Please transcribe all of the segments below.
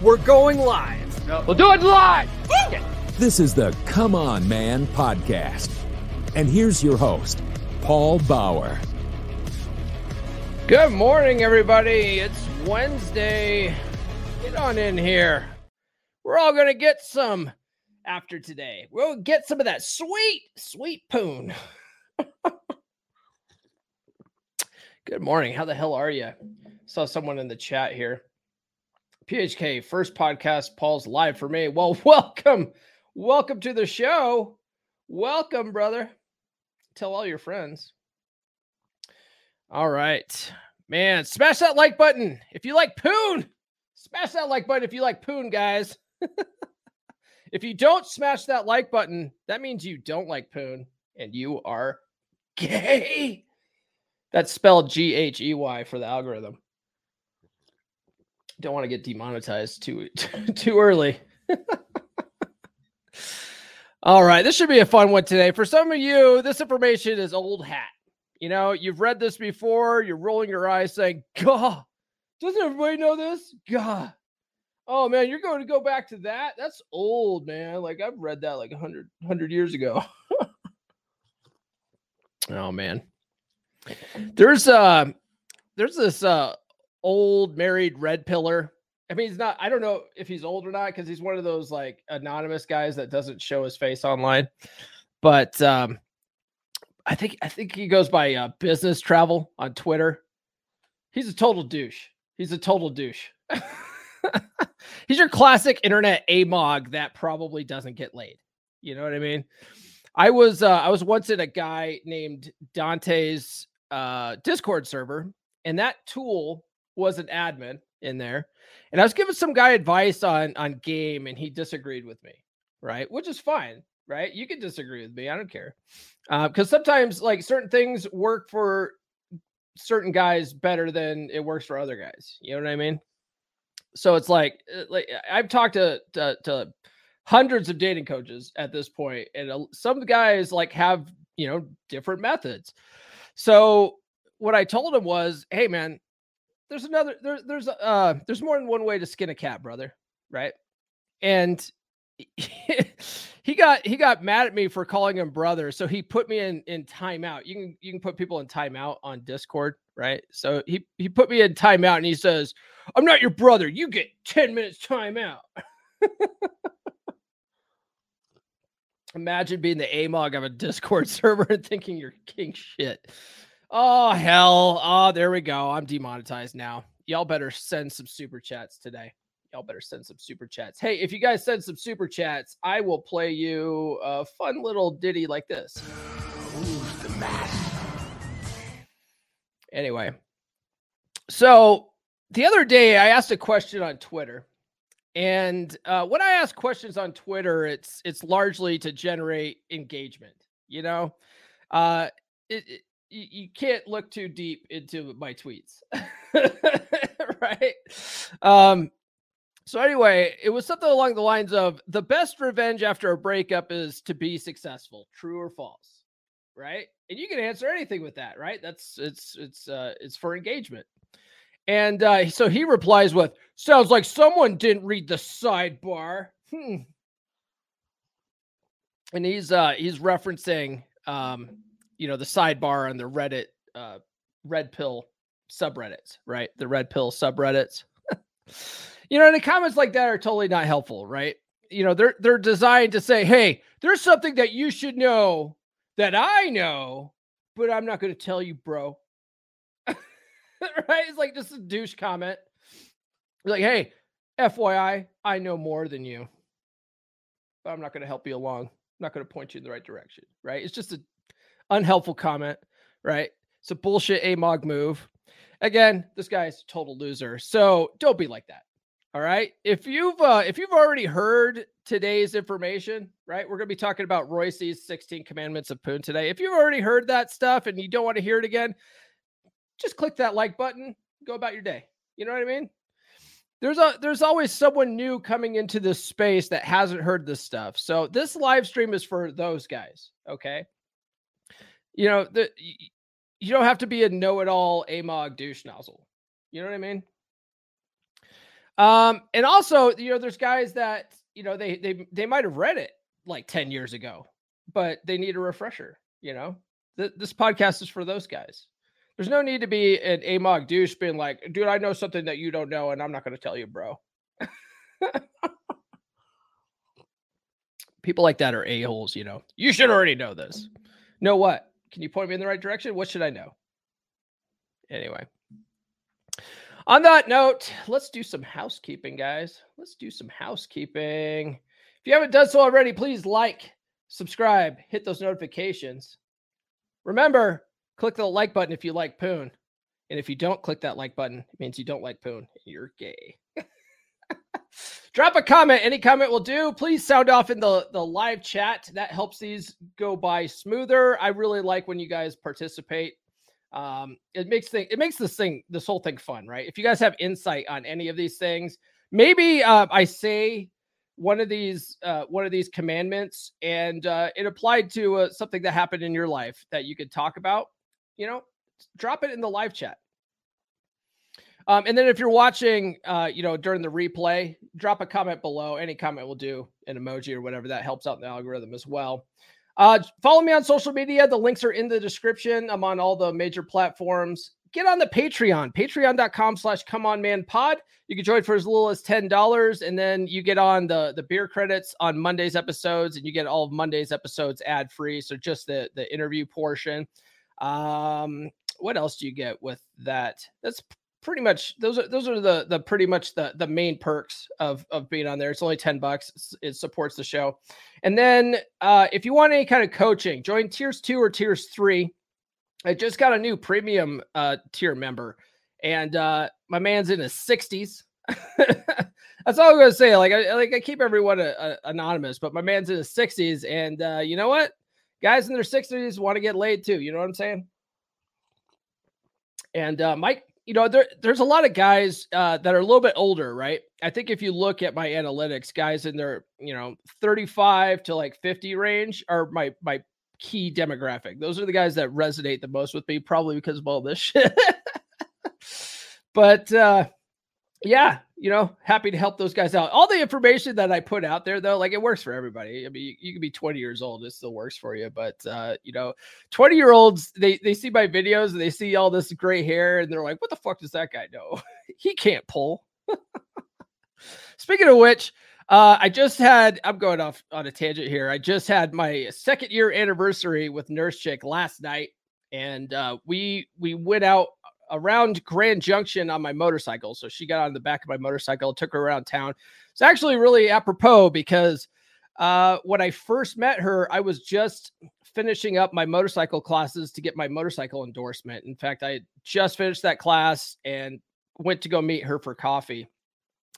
We're going live. We'll do it live. This is the Come On Man podcast. And here's your host, Paul Bauer. Good morning, everybody. It's Wednesday. Get on in here. We're all going to get some after today. We'll get some of that sweet, sweet poon. Good morning. How the hell are you? Saw someone in the chat here. PHK, first podcast, Paul's live for me. Well, welcome. Welcome to the show. Welcome, brother. Tell all your friends. All right. Man, smash that like button if you like poon. Smash that like button if you like poon, guys. if you don't smash that like button, that means you don't like poon and you are gay. That's spelled G H E Y for the algorithm don't want to get demonetized too too early. All right, this should be a fun one today. For some of you, this information is old hat. You know, you've read this before, you're rolling your eyes saying, God, doesn't everybody know this? God. Oh man, you're going to go back to that? That's old, man. Like I've read that like 100 100 years ago. oh man. There's uh there's this uh old married red pillar. I mean, he's not, I don't know if he's old or not because he's one of those like anonymous guys that doesn't show his face online. But um, I think I think he goes by uh, business travel on Twitter. He's a total douche. He's a total douche. He's your classic internet amog that probably doesn't get laid. You know what I mean? I was uh, I was once in a guy named Dante's uh, Discord server, and that tool was an admin in there, and I was giving some guy advice on on game, and he disagreed with me, right? Which is fine, right? You can disagree with me, I don't care, because uh, sometimes like certain things work for certain guys better than it works for other guys. You know what I mean? So it's like uh, like I've talked to to, to hundreds of dating coaches at this point, and some guys like have you know different methods. So what I told him was, hey man, there's another there's there's uh there's more than one way to skin a cat, brother, right? And he got he got mad at me for calling him brother, so he put me in in timeout. You can you can put people in timeout on Discord, right? So he he put me in timeout, and he says, "I'm not your brother. You get ten minutes timeout." Imagine being the AMOG of a Discord server and thinking you're king shit. Oh hell. Oh, there we go. I'm demonetized now. Y'all better send some super chats today. Y'all better send some super chats. Hey, if you guys send some super chats, I will play you a fun little ditty like this. Anyway, so the other day I asked a question on Twitter, and uh, when I ask questions on Twitter, it's it's largely to generate engagement. You know, uh, it, it you, you can't look too deep into my tweets, right? Um, so anyway, it was something along the lines of the best revenge after a breakup is to be successful. True or false? Right? And you can answer anything with that, right? That's it's it's uh it's for engagement. And uh so he replies with, sounds like someone didn't read the sidebar. Hmm. And he's uh he's referencing um you know the sidebar on the Reddit uh, red pill subreddits, right? The red pill subreddits. you know, and the comments like that are totally not helpful, right? You know, they're they're designed to say, "Hey, there's something that you should know that I know, but I'm not going to tell you, bro." right? It's like just a douche comment. like, "Hey, FYI, I know more than you, but I'm not going to help you along. I'm not going to point you in the right direction." Right? It's just a unhelpful comment, right? It's a bullshit AMOG move. Again, this guy's a total loser. So don't be like that. All right. If you've uh, if you've already heard today's information, right? We're to be talking about Roissy's 16 commandments of Poon today. If you've already heard that stuff and you don't want to hear it again, just click that like button, go about your day. You know what I mean? There's a there's always someone new coming into this space that hasn't heard this stuff. So this live stream is for those guys, okay? You know, the you don't have to be a know-it-all amog douche nozzle. You know what I mean? Um, and also, you know, there's guys that you know they they they might have read it like 10 years ago, but they need a refresher. You know, Th- this podcast is for those guys. There's no need to be an amog douche being like, dude, I know something that you don't know, and I'm not going to tell you, bro. People like that are a-holes, you know. You should already know this. Know what? Can you point me in the right direction? What should I know? Anyway. On that note, let's do some housekeeping, guys. Let's do some housekeeping. If you haven't done so already, please like, subscribe, hit those notifications. Remember, click the like button if you like Poon. And if you don't click that like button, it means you don't like Poon. You're gay. Drop a comment. Any comment will do. Please sound off in the, the live chat. That helps these go by smoother. I really like when you guys participate um it makes thing it makes this thing this whole thing fun right if you guys have insight on any of these things maybe uh, i say one of these uh, one of these commandments and uh, it applied to uh, something that happened in your life that you could talk about you know drop it in the live chat um, and then if you're watching uh, you know during the replay drop a comment below any comment will do an emoji or whatever that helps out the algorithm as well uh, follow me on social media. The links are in the description. I'm on all the major platforms. Get on the Patreon, patreon.com slash come on man pod. You can join for as little as $10. And then you get on the, the beer credits on Monday's episodes, and you get all of Monday's episodes ad free. So just the, the interview portion. Um, what else do you get with that? That's pretty much those are those are the the pretty much the the main perks of of being on there. It's only 10 bucks. It supports the show. And then uh if you want any kind of coaching, join tiers 2 or tiers 3. I just got a new premium uh tier member and uh my man's in his 60s. That's all I'm gonna say. Like I like I keep everyone a, a, anonymous, but my man's in his 60s, and uh, you know what? Guys in their 60s want to get laid too. You know what I'm saying? And uh, Mike you know, there, there's a lot of guys uh, that are a little bit older, right? I think if you look at my analytics, guys in their, you know, 35 to like 50 range are my my key demographic. Those are the guys that resonate the most with me, probably because of all this shit. but uh, yeah, you know, happy to help those guys out. All the information that I put out there, though, like it works for everybody. I mean, you, you can be 20 years old, it still works for you. But uh, you know, 20 year olds, they they see my videos and they see all this gray hair, and they're like, "What the fuck does that guy know? he can't pull." Speaking of which, uh, I just had, I'm going off on a tangent here. I just had my second year anniversary with Nurse Chick last night, and uh, we we went out around Grand Junction on my motorcycle. So she got on the back of my motorcycle, took her around town. It's actually really apropos because uh, when I first met her, I was just finishing up my motorcycle classes to get my motorcycle endorsement. In fact, I just finished that class and went to go meet her for coffee.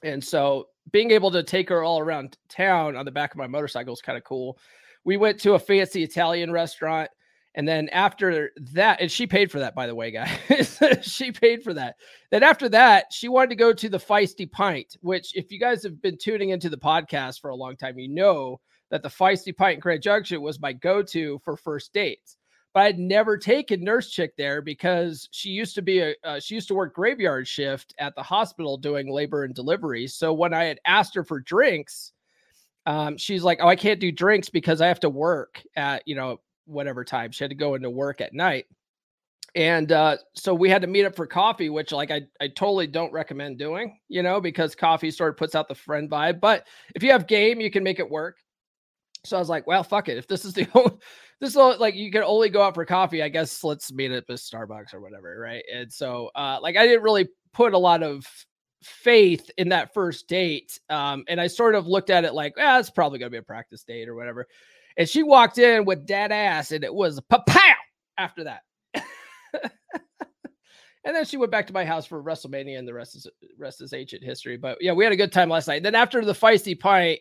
And so being able to take her all around town on the back of my motorcycle is kind of cool. We went to a fancy Italian restaurant and then after that, and she paid for that, by the way, guys. she paid for that. Then after that, she wanted to go to the Feisty Pint, which, if you guys have been tuning into the podcast for a long time, you know that the Feisty Pint in Grand Junction was my go to for first dates. But I'd never taken Nurse Chick there because she used to be a uh, she used to work graveyard shift at the hospital doing labor and delivery. So when I had asked her for drinks, um, she's like, "Oh, I can't do drinks because I have to work at you know whatever time. She had to go into work at night. And uh, so we had to meet up for coffee, which like I, I totally don't recommend doing, you know, because coffee sort of puts out the friend vibe. But if you have game, you can make it work. So I was like, well, fuck it. If this is the only, this is like you can only go out for coffee, I guess let's meet up at Starbucks or whatever, right? And so uh, like I didn't really put a lot of faith in that first date. Um, and I sort of looked at it like, ah, it's probably gonna be a practice date or whatever. And she walked in with dead ass, and it was pow after that. And then she went back to my house for WrestleMania, and the rest is rest is ancient history. But yeah, we had a good time last night. Then after the feisty pint,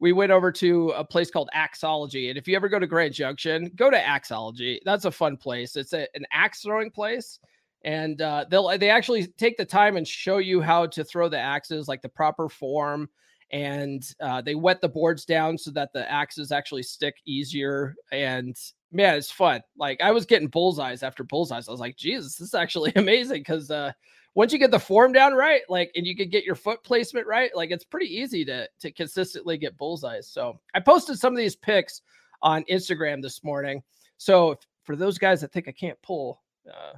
we went over to a place called Axology. And if you ever go to Grand Junction, go to Axology. That's a fun place. It's a, an axe throwing place. And uh, they'll they actually take the time and show you how to throw the axes, like the proper form. And uh, they wet the boards down so that the axes actually stick easier. And man, it's fun. Like I was getting bullseyes after bullseyes. I was like, Jesus, this is actually amazing because uh, once you get the form down right, like, and you can get your foot placement right, like it's pretty easy to to consistently get bullseyes. So I posted some of these pics on Instagram this morning. So for those guys that think I can't pull, uh,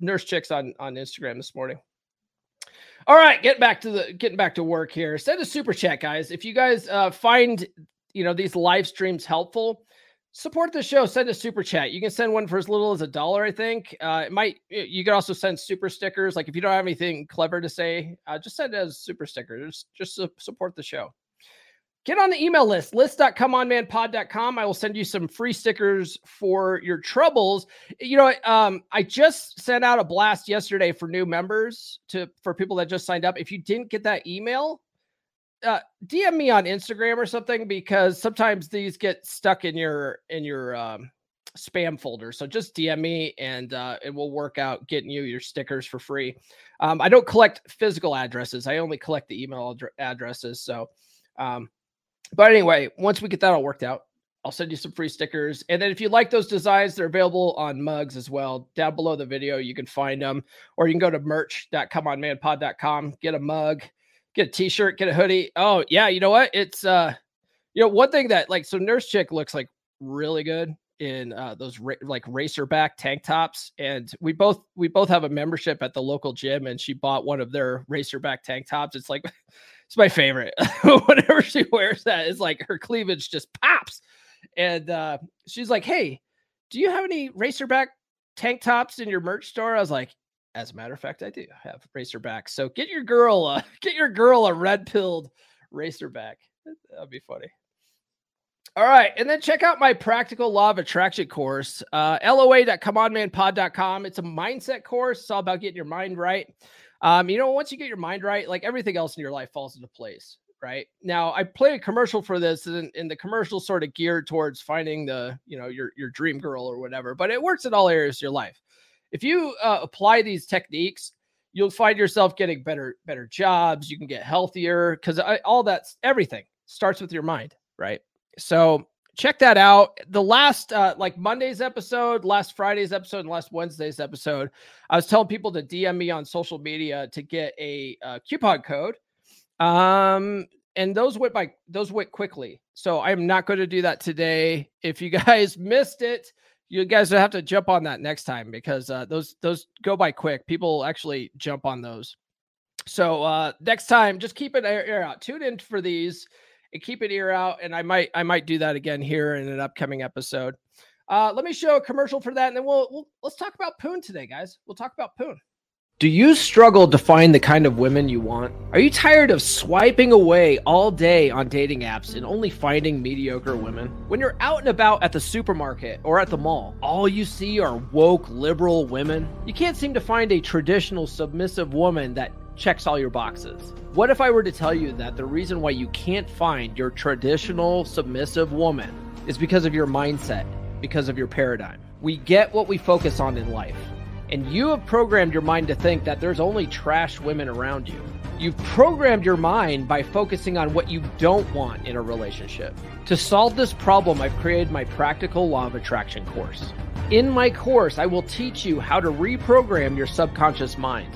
nurse chicks on on Instagram this morning. All right, get back to the getting back to work here. Send a super chat, guys. If you guys uh, find you know these live streams helpful, support the show. Send a super chat. You can send one for as little as a dollar i think. Uh it might you can also send super stickers. Like if you don't have anything clever to say uh, just send it as super stickers just, just support the show get on the email list list.comeonmanpod.com i will send you some free stickers for your troubles you know um i just sent out a blast yesterday for new members to for people that just signed up if you didn't get that email uh, DM me on Instagram or something because sometimes these get stuck in your in your um, spam folder. So just DM me and uh, it will work out getting you your stickers for free. Um, I don't collect physical addresses. I only collect the email ad- addresses. So, um, but anyway, once we get that all worked out, I'll send you some free stickers. And then if you like those designs, they're available on mugs as well. Down below the video, you can find them, or you can go to merch.comeonmanpod.com, get a mug get a t-shirt, get a hoodie. Oh yeah, you know what? It's uh, you know, one thing that like so Nurse Chick looks like really good in uh, those ra- like racerback tank tops, and we both we both have a membership at the local gym, and she bought one of their racerback tank tops. It's like it's my favorite. Whenever she wears that, it's like her cleavage just pops, and uh, she's like, "Hey, do you have any racerback tank tops in your merch store?" I was like, as a matter of fact, I do have racerback. So get your girl, uh, get your girl a red pilled racerback. That'd be funny. All right. And then check out my practical law of attraction course, uh, loa.comeonmanpod.com. It's a mindset course. It's all about getting your mind right. Um, you know, once you get your mind right, like everything else in your life falls into place. Right now, I play a commercial for this, and, and the commercial sort of geared towards finding the, you know, your your dream girl or whatever. But it works in all areas of your life if you uh, apply these techniques, you'll find yourself getting better better jobs. You can get healthier because all that's everything starts with your mind, right? So check that out. The last uh, like Monday's episode, last Friday's episode, and last Wednesday's episode, I was telling people to DM me on social media to get a uh, coupon code. Um, and those went by those went quickly. So I'm not going to do that today. If you guys missed it, you guys have to jump on that next time because uh, those those go by quick. People actually jump on those. So uh, next time, just keep an ear out. Tune in for these and keep an ear out. And I might I might do that again here in an upcoming episode. Uh, let me show a commercial for that, and then we'll, we'll let's talk about Poon today, guys. We'll talk about Poon. Do you struggle to find the kind of women you want? Are you tired of swiping away all day on dating apps and only finding mediocre women? When you're out and about at the supermarket or at the mall, all you see are woke liberal women? You can't seem to find a traditional submissive woman that checks all your boxes. What if I were to tell you that the reason why you can't find your traditional submissive woman is because of your mindset, because of your paradigm? We get what we focus on in life. And you have programmed your mind to think that there's only trash women around you. You've programmed your mind by focusing on what you don't want in a relationship. To solve this problem, I've created my Practical Law of Attraction course. In my course, I will teach you how to reprogram your subconscious mind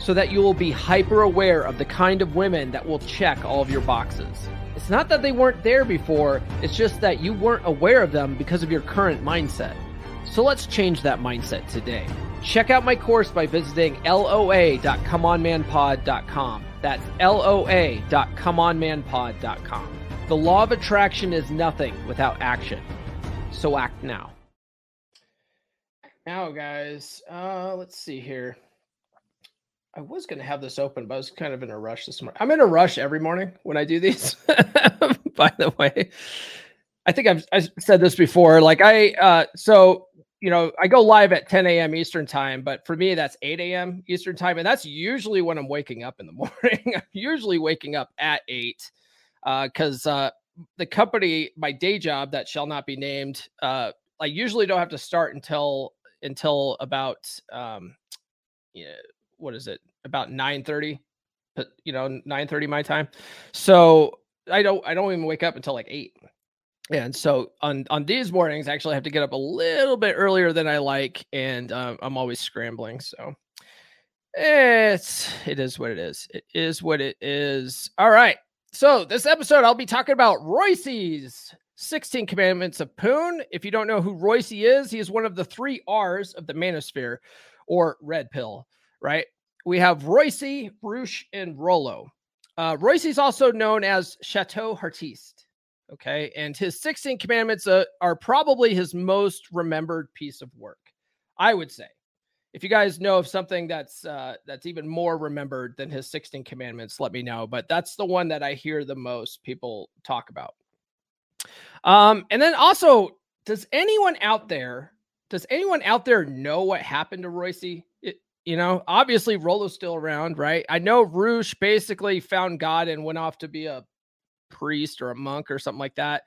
so that you will be hyper aware of the kind of women that will check all of your boxes. It's not that they weren't there before, it's just that you weren't aware of them because of your current mindset. So let's change that mindset today. Check out my course by visiting loa.comeonmanpod.com. That's loa.comeonmanpod.com. The law of attraction is nothing without action. So act now. Now, guys, uh, let's see here. I was going to have this open, but I was kind of in a rush this morning. I'm in a rush every morning when I do these, by the way. I think I've, I've said this before. Like, I, uh, so you know, I go live at 10 a.m. Eastern time, but for me, that's 8 a.m. Eastern time. And that's usually when I'm waking up in the morning. I'm usually waking up at 8 because uh, uh, the company, my day job that shall not be named, uh, I usually don't have to start until until about um, yeah, what is it? About 9 30, but you know, 9 30 my time. So I don't I don't even wake up until like 8 and so on on these mornings i actually have to get up a little bit earlier than i like and um, i'm always scrambling so. It's it is what it is. It is what it is. All right. So this episode i'll be talking about Roissy's 16 commandments of poon. If you don't know who Roissy is he is one of the three r's of the manosphere or red pill right we have Roissy Roosh, and rollo uh, Roissy is also known as chateau heartiste Okay. And his 16 commandments uh, are probably his most remembered piece of work, I would say. If you guys know of something that's uh, that's even more remembered than his 16 commandments, let me know. But that's the one that I hear the most people talk about. Um, and then also, does anyone out there, does anyone out there know what happened to Roissy? You know, obviously Rollo's still around, right? I know Roosh basically found God and went off to be a priest or a monk or something like that.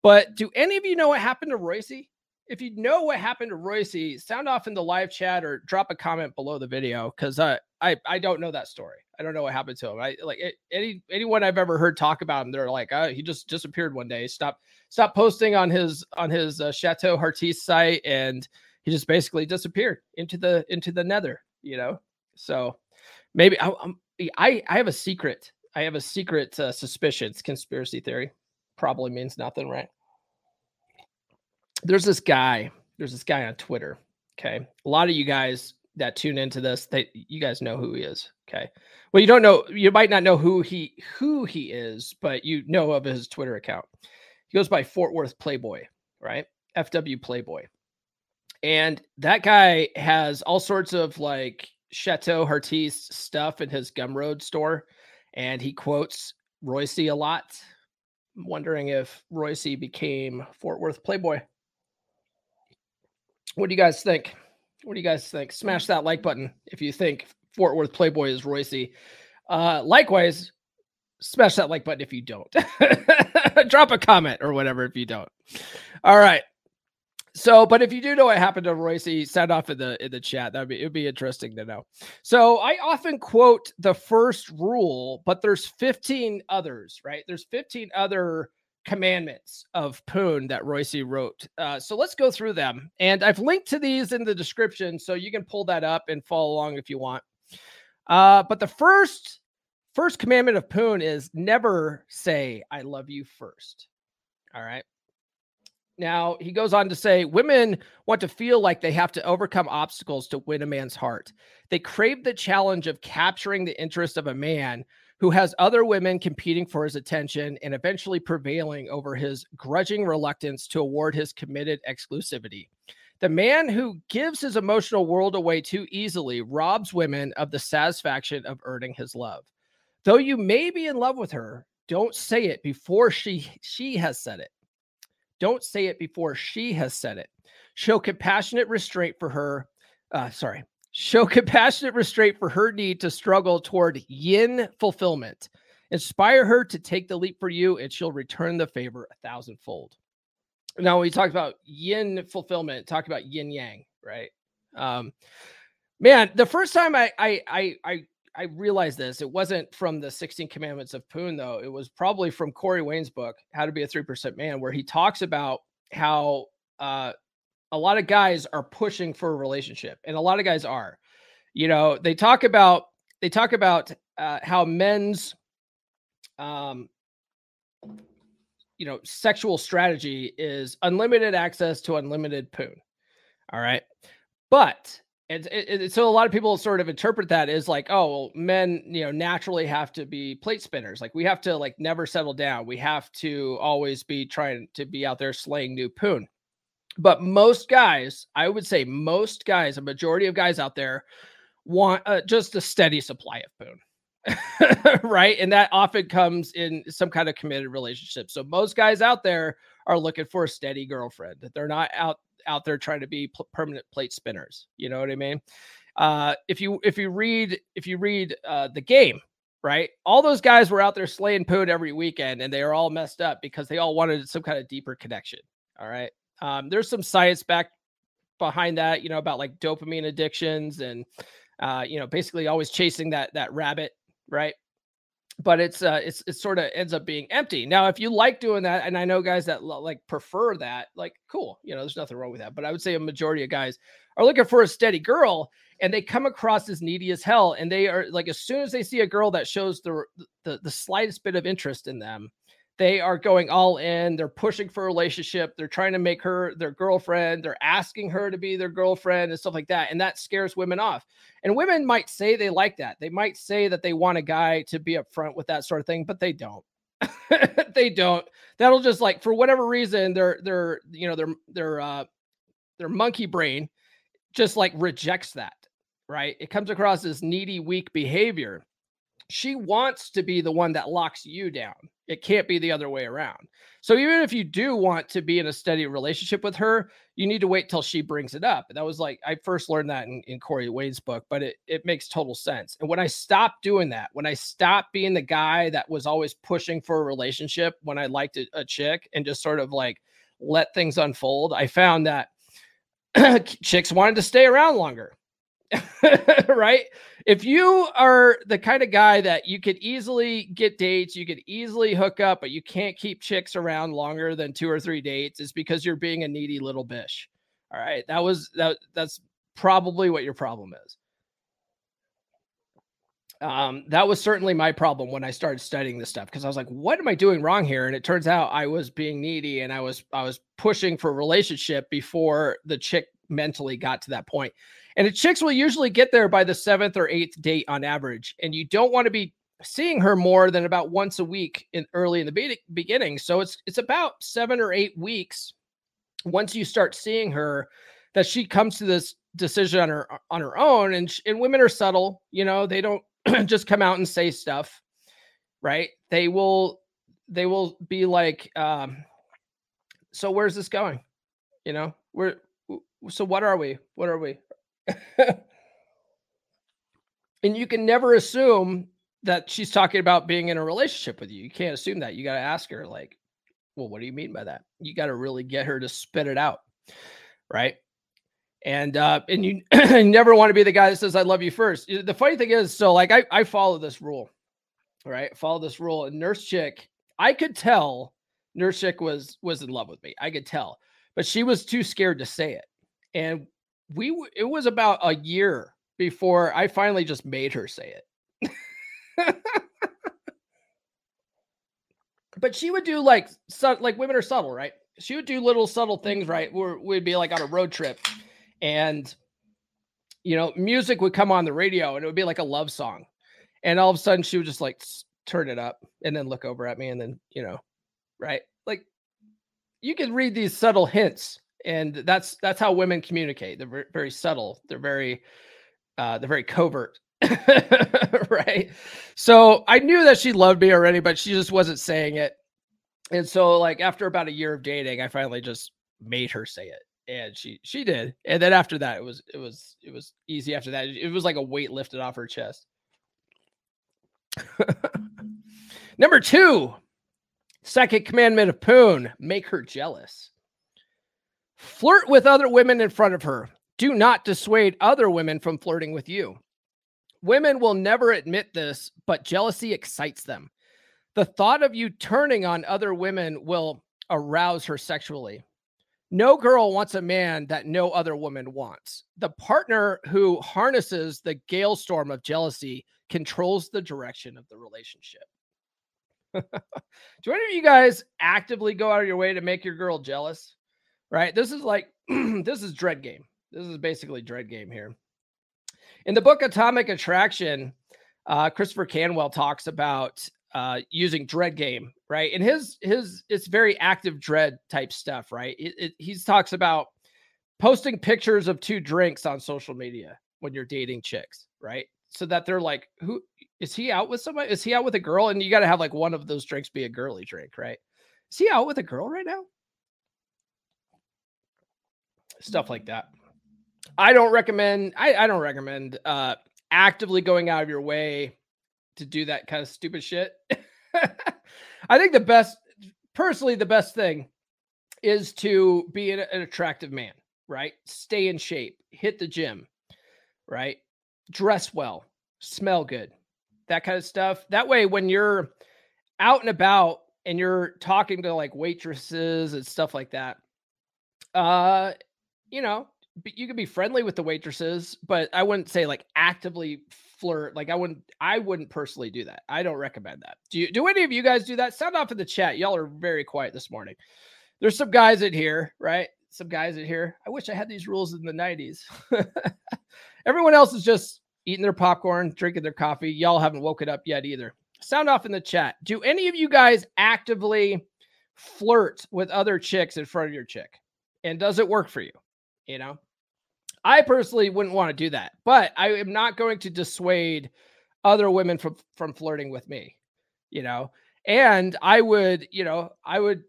But do any of you know what happened to Roissy? If you know what happened to Roissy, sound off in the live chat or drop a comment below the video because uh, I I don't know that story. I don't know what happened to him. I like it, any anyone I've ever heard talk about him. They're like, oh, he just disappeared one day. Stop stop posting on his on his uh, Chateau Heartiste site, and he just basically disappeared into the into the nether. You know, so maybe I, I'm, I I have a secret I have a secret uh, suspicion. It's conspiracy theory. Probably means nothing, right? There's this guy. There's this guy on Twitter. Okay, a lot of you guys that tune into this, they you guys know who he is. Okay, well you don't know. You might not know who he who he is, but you know of his Twitter account. He goes by Fort Worth Playboy, right? FW Playboy, and that guy has all sorts of like Chateau Heartiste stuff in his Gumroad store and he quotes Roissy a lot. I'm wondering if Roissy became Fort Worth Playboy. What do you guys think? What do you guys think? Smash that like button if you think Fort Worth Playboy is Roissy. Uh, likewise, smash that like button if you don't. Drop a comment or whatever if you don't. All right. So, but if you do know what happened to Roissy, send off in the in the chat. That'd be it'd be interesting to know. So I often quote the first rule, but there's 15 others, right? There's 15 other commandments of Poon that Roissy wrote. Uh, so let's go through them. And I've linked to these in the description, so you can pull that up and follow along if you want. Uh, but the first first commandment of Poon is never say I love you first. All right. Now, he goes on to say women want to feel like they have to overcome obstacles to win a man's heart. They crave the challenge of capturing the interest of a man who has other women competing for his attention and eventually prevailing over his grudging reluctance to award his committed exclusivity. The man who gives his emotional world away too easily robs women of the satisfaction of earning his love. Though you may be in love with her, don't say it before she she has said it. Don't say it before she has said it. Show compassionate restraint for her. Uh, sorry. Show compassionate restraint for her need to struggle toward yin fulfillment. Inspire her to take the leap for you, and she'll return the favor a thousandfold. Now, we talked about yin fulfillment, talk about yin yang, right? Um, man, the first time I I I I I realized this. It wasn't from the 16 Commandments of Poon, though. It was probably from Corey Wayne's book, How to Be a 3% Man, where he talks about how uh, a lot of guys are pushing for a relationship, and a lot of guys are. You know, they talk about they talk about uh, how men's um you know sexual strategy is unlimited access to unlimited poon all right but and so a lot of people sort of interpret that as like oh well, men you know naturally have to be plate spinners. Like we have to like never settle down. We have to always be trying to be out there slaying new poon. But most guys i would say most guys a majority of guys out there want uh, just a steady supply of poon right? And that often comes in some kind of committed relationship. So most guys out there are looking for a steady girlfriend. That they're not out out there trying to be permanent plate spinners. You know what I mean? Uh, if you if you read if you read uh, the game, right? All those guys were out there slaying poon every weekend, and they are all messed up because they all wanted some kind of deeper connection. All right. Um, there's some science back behind that, you know, about like dopamine addictions and uh, you know, basically always chasing that that rabbit, right? But it's uh it's it sort of ends up being empty. Now, if you like doing that, and I know guys that like prefer that, like cool, you know, there's nothing wrong with that. But I would say a majority of guys are looking for a steady girl and they come across as needy as hell. And they are like, as soon as they see a girl that shows the the, the slightest bit of interest in them, they are going all in. They're pushing for a relationship. They're trying to make her their girlfriend. They're asking her to be their girlfriend and stuff like that. And that scares women off. And women might say they like that. They might say that they want a guy to be upfront with that sort of thing, but they don't. they don't. That'll just like for whatever reason, their their you know their their uh their monkey brain just like rejects that. Right? It comes across as needy, weak behavior. She wants to be the one that locks you down it can't be the other way around. So even if you do want to be in a steady relationship with her, you need to wait till she brings it up. That was like I first learned that in, in Corey Wayne's book, but it, it makes total sense. And when I stopped doing that, when I stopped being the guy that was always pushing for a relationship when I liked a, a chick and just sort of like let things unfold, I found that chicks wanted to stay around longer. right? If you are the kind of guy that you could easily get dates, you could easily hook up, but you can't keep chicks around longer than two or three dates, it's because you're being a needy little bish. All right. That was that that's probably what your problem is. Um, that was certainly my problem when I started studying this stuff because I was like, what am I doing wrong here? And it turns out I was being needy and I was I was pushing for a relationship before the chick mentally got to that point. And the chicks will usually get there by the seventh or eighth date on average. And you don't want to be seeing her more than about once a week in early in the be- beginning. So it's it's about seven or eight weeks once you start seeing her that she comes to this decision on her on her own. And and women are subtle, you know, they don't just come out and say stuff, right? They will they will be like, um, so where's this going? You know, where so what are we? What are we? and you can never assume that she's talking about being in a relationship with you. You can't assume that. You got to ask her, like, well, what do you mean by that? You got to really get her to spit it out. Right. And uh, and you never want to be the guy that says I love you first. The funny thing is, so like I, I follow this rule, right? Follow this rule. And nurse chick, I could tell nurse chick was was in love with me. I could tell, but she was too scared to say it. And we it was about a year before I finally just made her say it. but she would do like so, like women are subtle, right? She would do little subtle things, right? We'd be like on a road trip, and you know, music would come on the radio, and it would be like a love song, and all of a sudden she would just like turn it up and then look over at me, and then you know, right? You could read these subtle hints and that's that's how women communicate. They're very, very subtle. They're very uh they're very covert right? So i knew that she loved me already but she just wasn't saying it. And so like after about a year of dating i finally just made her say it and she she did. And then after that it was it was it was easy after that. It was like a weight lifted off her chest. Number two second commandment of poon make her jealous Flirt with other women in front of her. Do not dissuade other women from flirting with you. Women will never admit this, but jealousy excites them. The thought of you turning on other women will arouse her sexually. No girl wants a man that no other woman wants. The partner who harnesses the gale storm of jealousy controls the direction of the relationship. Do any of you guys actively go out of your way to make your girl jealous? right? This is like this is dread game. This is basically dread game here. In the book Atomic Attraction, uh, Christopher Canwell talks about uh, using dread game, right? And his his it's very active dread type stuff, right? He talks about posting pictures of two drinks on social media when you're dating chicks, right? So that they're like, who is he out with somebody? Is he out with a girl? And you got to have like one of those drinks be a girly drink, right? Is he out with a girl right now? stuff like that. I don't recommend. I, I don't recommend uh, actively going out of your way to do that kind of stupid shit. I think the best, personally, the best thing is to be an, an attractive man, right? Stay in shape, hit the gym, right? Dress well, smell good, that kind of stuff. That way, when you're out and about and you're talking to like waitresses and stuff like that, uh, you know, you can be friendly with the waitresses, but I wouldn't say like actively flirt. Like I wouldn't, I wouldn't personally do that. I don't recommend that. Do you? Do any of you guys do that? Sound off in the chat. Y'all are very quiet this morning. There's some guys in here, right? Some guys in here. I wish I had these rules in the '90s. Everyone else is just eating their popcorn, drinking their coffee. Y'all haven't woken up yet either. Sound off in the chat. Do any of you guys actively flirt with other chicks in front of your chick? And does it work for you? You know, I personally wouldn't want to do that, but I am not going to dissuade other women from from flirting with me. You know, and I would, you know, I would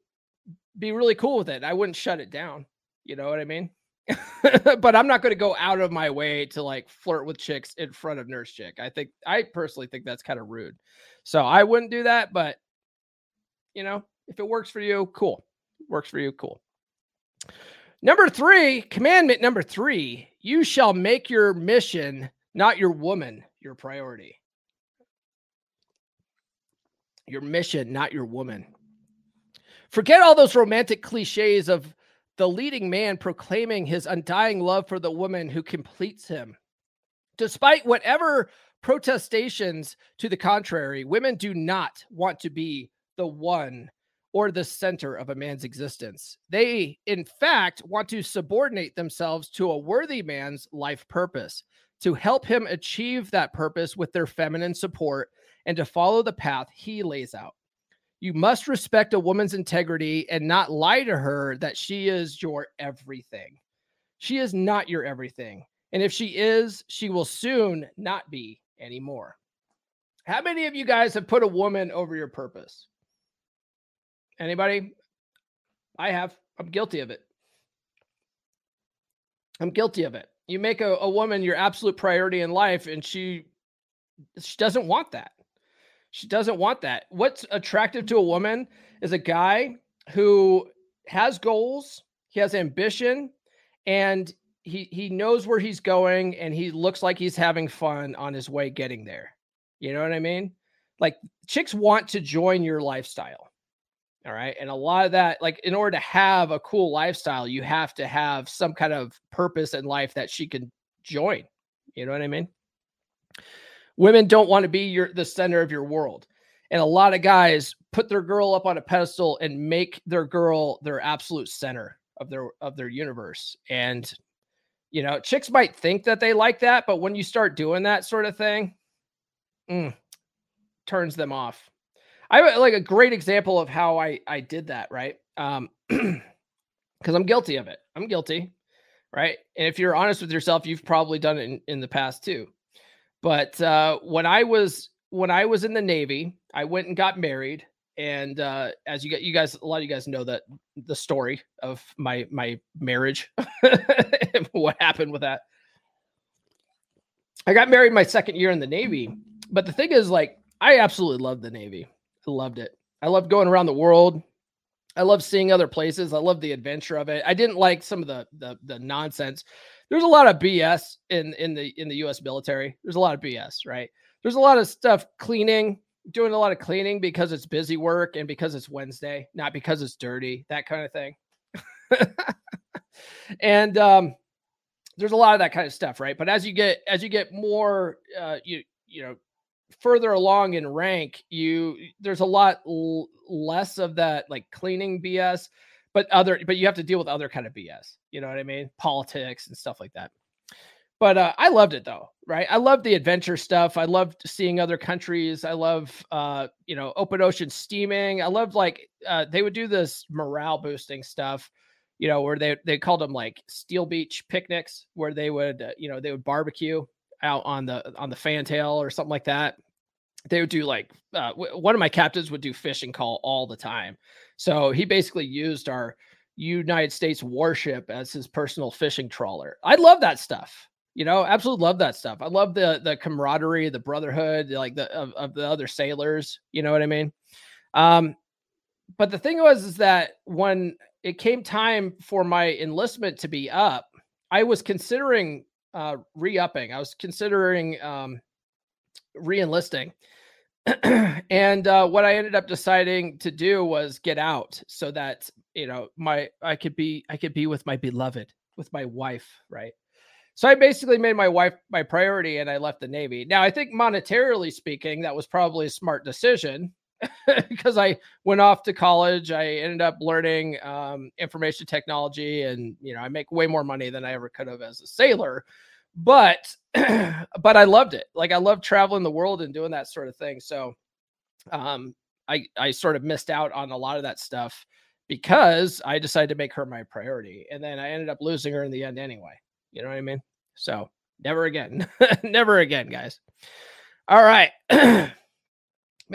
be really cool with it. I wouldn't shut it down. You know what I mean? but I'm not going to go out of my way to like flirt with chicks in front of nurse chick. I think I personally think that's kind of rude. So I wouldn't do that, but you know, if it works for you, cool. Works for you, cool. Number 3, commandment number 3, you shall make your mission, not your woman, your priority. Your mission, not your woman. Forget all those romantic cliches of the leading man proclaiming his undying love for the woman who completes him. Despite whatever protestations to the contrary, women do not want to be the one or the center of a man's existence. They, in fact, want to subordinate themselves to a worthy man's life purpose, to help him achieve that purpose with their feminine support and to follow the path he lays out. You must respect a woman's integrity and not lie to her that she is your everything. She is not your everything. And if she is, she will soon not be anymore. How many of you guys have put a woman over your purpose? Anybody? I have. I'm guilty of it. I'm guilty of it. You make a, a woman your absolute priority in life, and she she doesn't want that. She doesn't want that. What's attractive to a woman is a guy who has goals, he has ambition, and he he knows where he's going and he looks like he's having fun on his way getting there. You know what I mean? Like chicks want to join your lifestyle. All right. And a lot of that, like in order to have a cool lifestyle, you have to have some kind of purpose in life that she can join. You know what I mean? Women don't want to be your the center of your world. And a lot of guys put their girl up on a pedestal and make their girl their absolute center of their of their universe. And you know, chicks might think that they like that, but when you start doing that sort of thing, mm, turns them off. I have like a great example of how I I did that, right? Um because I'm guilty of it. I'm guilty, right? And if you're honest with yourself, you've probably done it in, in the past too. But uh, when I was when I was in the Navy, I went and got married. And uh, as you get, you guys, a lot of you guys know that the story of my my marriage, what happened with that. I got married my second year in the Navy, but the thing is, like, I absolutely loved the Navy. I loved it. I loved going around the world. I love seeing other places. I love the adventure of it. I didn't like some of the the, the nonsense there's a lot of BS in in the in the U.S. military. There's a lot of BS, right? There's a lot of stuff cleaning, doing a lot of cleaning because it's busy work and because it's Wednesday, not because it's dirty, that kind of thing. and um, there's a lot of that kind of stuff, right? But as you get as you get more, uh, you you know, further along in rank, you there's a lot l- less of that like cleaning BS but other but you have to deal with other kind of bs you know what i mean? Politics and stuff like that. But uh, i loved it though right? I loved the adventure stuff. I loved seeing other countries. I love uh, you know open ocean steaming. I loved like uh, they would do this morale boosting stuff you know where they they called them like steel beach picnics where they would uh, you know they would barbecue out on the on the fantail or something like that. They would do like uh, one of my captains would do fishing call all the time so he basically used our United States warship as his personal fishing trawler. I love that stuff. You know, absolutely love that stuff. I love the the camaraderie, the brotherhood, like the of, of the other sailors. You know what I mean? Um, but the thing was is that when it came time for my enlistment to be up, I was considering uh, re-upping. I was considering um, re-enlisting. and uh, what I ended up deciding to do was get out so that you know my I could be I could be with my beloved, with my wife, right? So I basically made my wife my priority and I left the Navy. Now, I think monetarily speaking, that was probably a smart decision because I went off to college. I ended up learning um, information technology and, you know, I make way more money than I ever could have as a sailor. But, but I loved it. Like I love traveling the world and doing that sort of thing. So, um, I, I sort of missed out on a lot of that stuff because I decided to make her my priority. And then I ended up losing her in the end anyway. You know what I mean? So never again. never again, guys. All right. Man,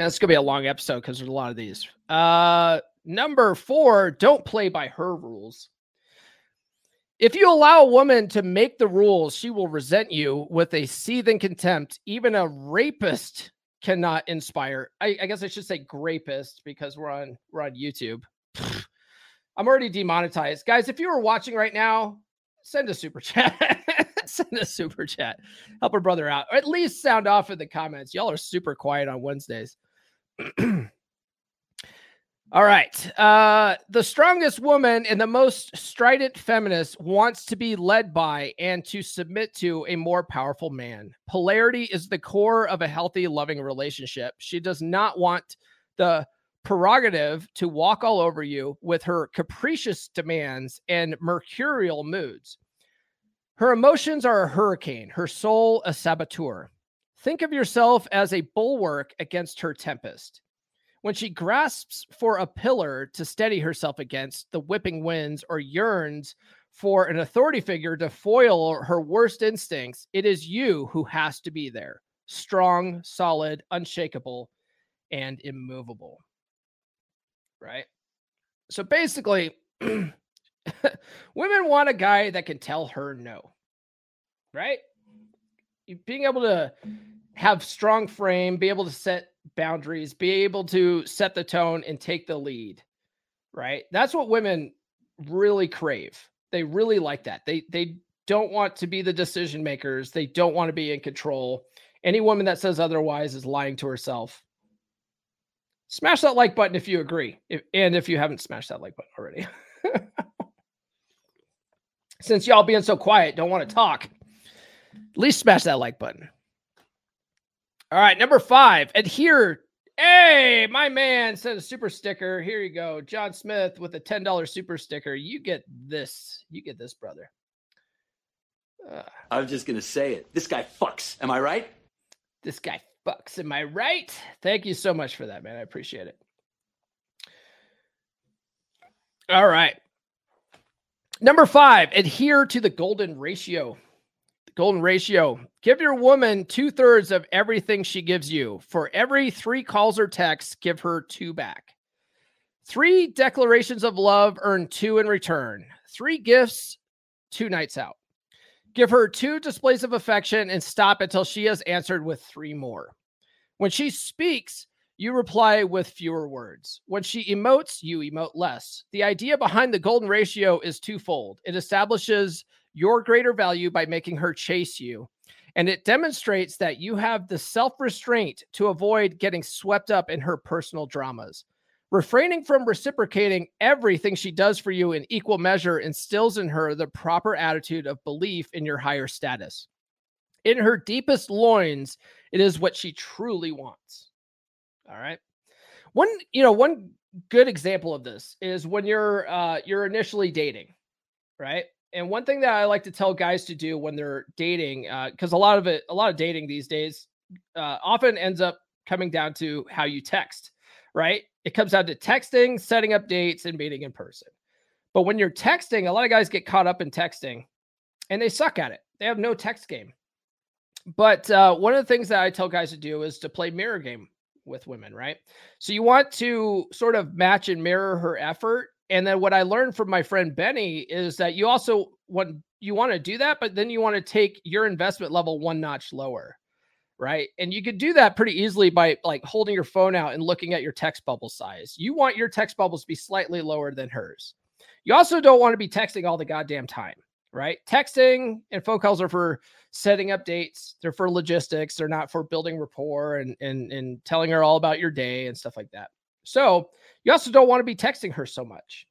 it's gonna be a long episode because there's a lot of these. Uh number four, don't play by her rules. If you allow a woman to make the rules, she will resent you with a seething contempt. Even a rapist cannot inspire. I, I guess I should say grapist because we're on we're on YouTube. I'm already demonetized. Guys, if you were watching right now, send a super chat. send a super chat. Help a brother out. Or at least sound off in the comments. Y'all are super quiet on Wednesdays. All right. Uh, the strongest woman and the most strident feminist wants to be led by and to submit to a more powerful man. Polarity is the core of a healthy, loving relationship. She does not want the prerogative to walk all over you with her capricious demands and mercurial moods. Her emotions are a hurricane, her soul a saboteur. Think of yourself as a bulwark against her tempest. When she grasps for a pillar to steady herself against the whipping winds or yearns for an authority figure to foil her worst instincts, it is you who has to be there strong, solid, unshakable, and immovable right? So basically, women want a guy that can tell her no, right? Being able to have strong frame, be able to set boundaries, be able to set the tone and take the lead, right? That's what women really crave. They really like that. They they don't want to be the decision makers. They don't want to be in control. Any woman that says otherwise is lying to herself smash that like button if you agree, if, and if you haven't smashed that like button already. Since y'all being so quiet, don't want to talk, at least smash that like button. All right, number five, adhere. Hey, my man sent a super sticker. Here you go. John Smith with a $10 super sticker. You get this. You get this, brother. Uh, I was just going to say it. This guy fucks. Am I right? This guy fucks. Am I right? Thank you so much for that, man. I appreciate it. All right. Number five, adhere to the golden ratio. Golden ratio. Give your woman two thirds of everything she gives you. For every three calls or texts, give her two back. Three declarations of love, earn two in return. Three gifts, two nights out. Give her two displays of affection and stop until she has answered with three more. When she speaks, you reply with fewer words. When she emotes, you emote less. The idea behind the golden ratio is twofold it establishes your greater value by making her chase you, and it demonstrates that you have the self restraint to avoid getting swept up in her personal dramas. Refraining from reciprocating everything she does for you in equal measure instills in her the proper attitude of belief in your higher status. In her deepest loins, it is what she truly wants. All right. One, you know, one good example of this is when you're uh you're initially dating, right? And one thing that I like to tell guys to do when they're dating, uh, because a lot of it, a lot of dating these days, uh, often ends up coming down to how you text, right? It comes down to texting, setting up dates, and meeting in person. But when you're texting, a lot of guys get caught up in texting and they suck at it. They have no text game. But uh, one of the things that I tell guys to do is to play mirror game with women, right? So you want to sort of match and mirror her effort And then what I learned from my friend Benny is that you also when you want to do that, but then you want to take your investment level one notch lower. Right. And you could do that pretty easily by like holding your phone out and looking at your text bubble size. You want your text bubbles to be slightly lower than hers. You also don't want to be texting all the goddamn time, right? Texting and phone calls are for setting up dates. They're for logistics. They're not for building rapport and and and telling her all about your day and stuff like that. So you also don't want to be texting her so much.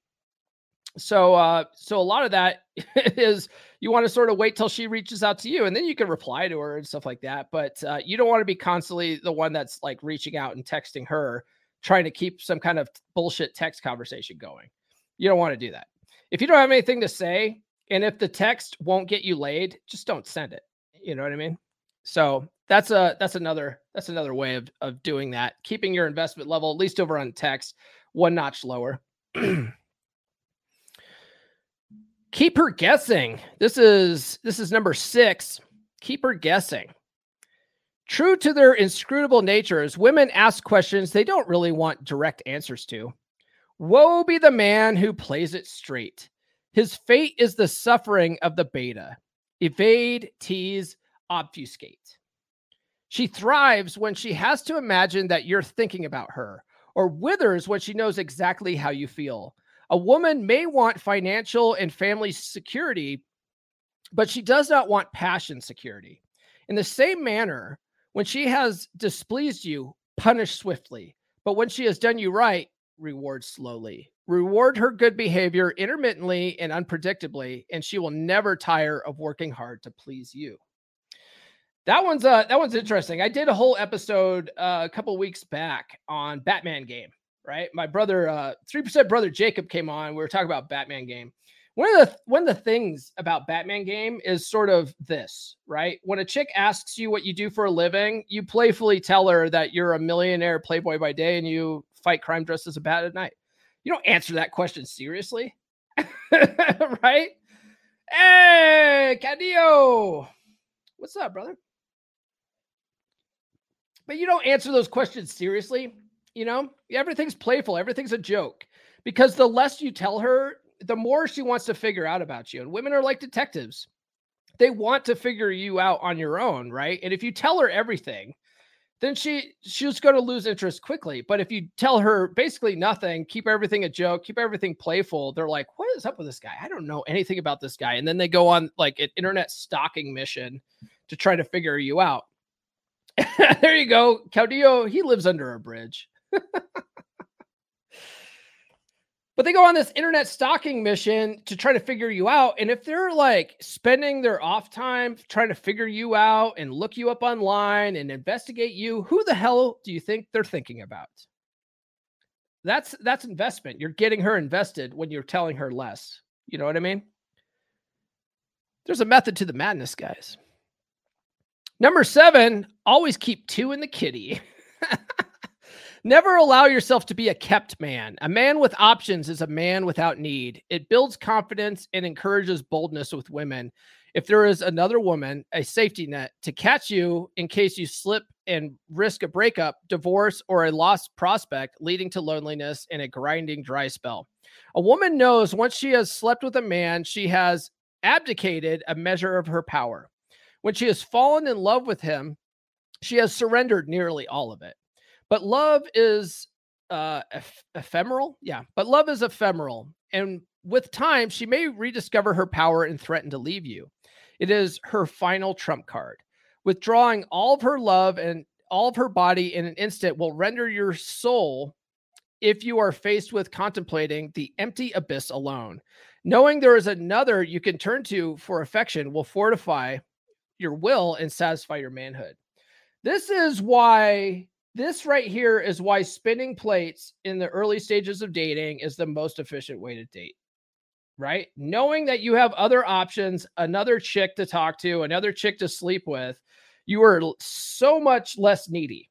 So uh so a lot of that is you want to sort of wait till she reaches out to you and then you can reply to her and stuff like that. But uh, you don't want to be constantly the one that's like reaching out and texting her, trying to keep some kind of bullshit text conversation going. You don't want to do that. If you don't have anything to say, and if the text won't get you laid, just don't send it. You know what I mean? So that's a that's another that's another way of of doing that. Keeping your investment level, at least over on text, one notch lower. Keep her guessing. This is this is number six. Keep her guessing. True to their inscrutable natures, women ask questions they don't really want direct answers to. Woe be the man who plays it straight. His fate is the suffering of the beta. Evade, tease, obfuscate. She thrives when she has to imagine that you're thinking about her, or withers when she knows exactly how you feel. A woman may want financial and family security, but she does not want passion security. In the same manner, when she has displeased you, punish swiftly. But when she has done you right, reward slowly. Reward her good behavior intermittently and unpredictably, and she will never tire of working hard to please you. That one's uh that one's interesting. I did a whole episode uh, a couple weeks back on Batman game right? My brother, uh, three percent brother Jacob came on. We were talking about Batman game. One of the one of the things about Batman game is sort of this, right? When a chick asks you what you do for a living, you playfully tell her that you're a millionaire playboy by day and you fight crime dressed as a bat at night. You don't answer that question seriously, right? Hey, Caudillo, what's up, brother? But you don't answer those questions seriously you know, everything's playful, everything's a joke. Because the less you tell her, the more she wants to figure out about you. And women are like detectives. They want to figure you out on your own, right? And if you tell her everything, then she she's going to lose interest quickly. But if you tell her basically nothing, keep everything a joke, keep everything playful, they're like, "What is up with this guy? I don't know anything about this guy." And then they go on like an internet stalking mission to try to figure you out. there you go. Caudillo, he lives under a bridge. but they go on this internet stalking mission to try to figure you out. And if they're like spending their off time trying to figure you out and look you up online and investigate you, who the hell do you think they're thinking about? That's that's investment. You're getting her invested when you're telling her less. You know what I mean? There's a method to the madness, guys. Number seven, always keep two in the kitty. Never allow yourself to be a kept man. A man with options is a man without need. It builds confidence and encourages boldness with women. If there is another woman, a safety net to catch you in case you slip and risk a breakup, divorce, or a lost prospect, leading to loneliness and a grinding dry spell. A woman knows once she has slept with a man, she has abdicated a measure of her power. When she has fallen in love with him, she has surrendered nearly all of it. But love is uh eph- ephemeral. Yeah, but love is ephemeral. And with time, she may rediscover her power and threaten to leave you. It is her final trump card. Withdrawing all of her love and all of her body in an instant will render your soul if you are faced with contemplating the empty abyss alone. Knowing there is another you can turn to for affection will fortify your will and satisfy your manhood. This is why this right here is why spinning plates in the early stages of dating is the most efficient way to date. Right? Knowing that you have other options, another chick to talk to, another chick to sleep with, you are so much less needy.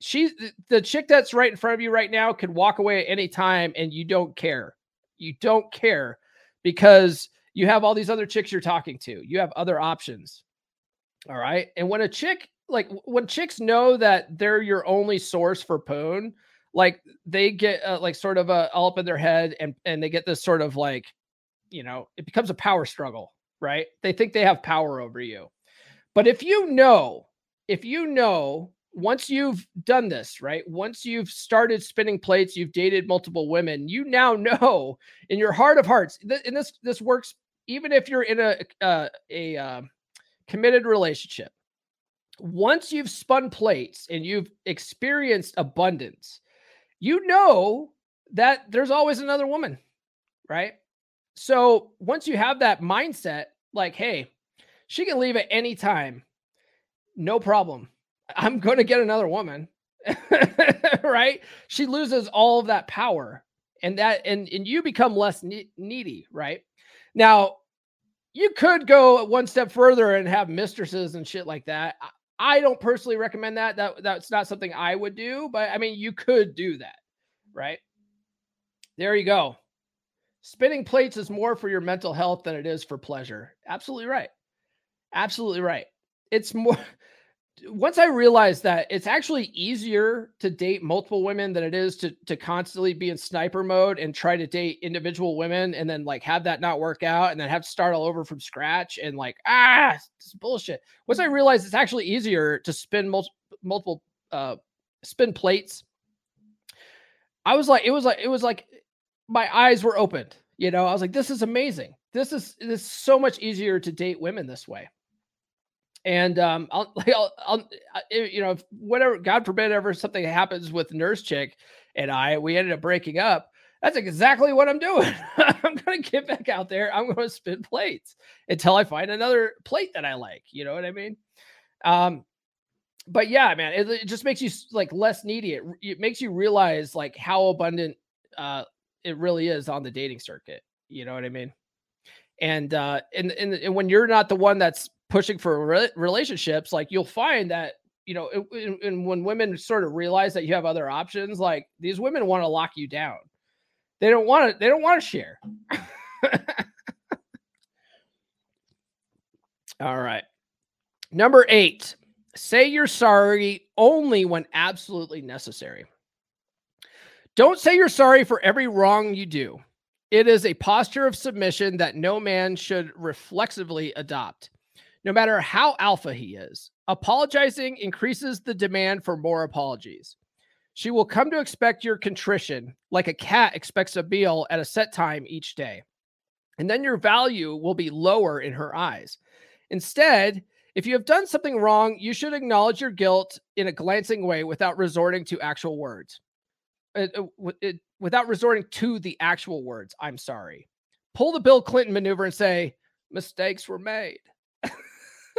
She's the chick that's right in front of you right now could walk away at any time and you don't care. You don't care because you have all these other chicks you're talking to. You have other options. All right. And when a chick like when chicks know that they're your only source for poon, like they get uh, like sort of a all up in their head and and they get this sort of like you know it becomes a power struggle right? They think they have power over you. But if you know if you know once you've done this right once you've started spinning plates you've dated multiple women you now know in your heart of hearts th- and this this works even if you're in a uh, a uh, committed relationship once you've spun plates and you've experienced abundance you know that there's always another woman, right? So once you have that mindset, like, hey, she can leave at any time, no problem. I'm going to get another woman, right? She loses all of that power, and that and and you become less ne- needy, right? Now, you could go one step further and have mistresses and shit like that. I don't personally recommend that. That that's not something I would do, but I mean, you could do that, right? There you go. Spinning plates is more for your mental health than it is for pleasure. Absolutely right. Absolutely right. It's more once I realized that it's actually easier to date multiple women than it is to to constantly be in sniper mode and try to date individual women and then like have that not work out and then have to start all over from scratch and like ah it's bullshit. Once I realized it's actually easier to spin mul- multiple uh spin plates, I was like it was like it was like my eyes were opened. You know, I was like this is amazing. This is this is so much easier to date women this way and um, I'll, I'll, I'll, uh, you know, whatever, God forbid, ever something happens with Nurse Chick and I, we ended up breaking up. That's exactly what I'm doing. I'm going to get back out there. I'm going to spin plates until I find another plate that I like. You know what I mean? Um, but yeah, man, it, it just makes you like less needy. It, it makes you realize like how abundant uh, it really is on the dating circuit. You know what I mean? And uh, and and, and when you're not the one that's pushing for re- relationships, like you'll find that you know, and when women sort of realize that you have other options, like these women want to lock you down. They don't want to. They don't want to share. All right. Number eight, say you're sorry only when absolutely necessary. Don't say you're sorry for every wrong you do. It is a posture of submission that no man should reflexively adopt no matter how alpha he is. Apologizing increases the demand for more apologies. She will come to expect your contrition like a cat expects a meal at a set time each day. And then your value will be lower in her eyes. Instead, if you have done something wrong, you should acknowledge your guilt in a glancing way without resorting to actual words. It, uh, it, it, without resorting to the actual words, I'm sorry. Pull the Bill Clinton maneuver and say, mistakes were made.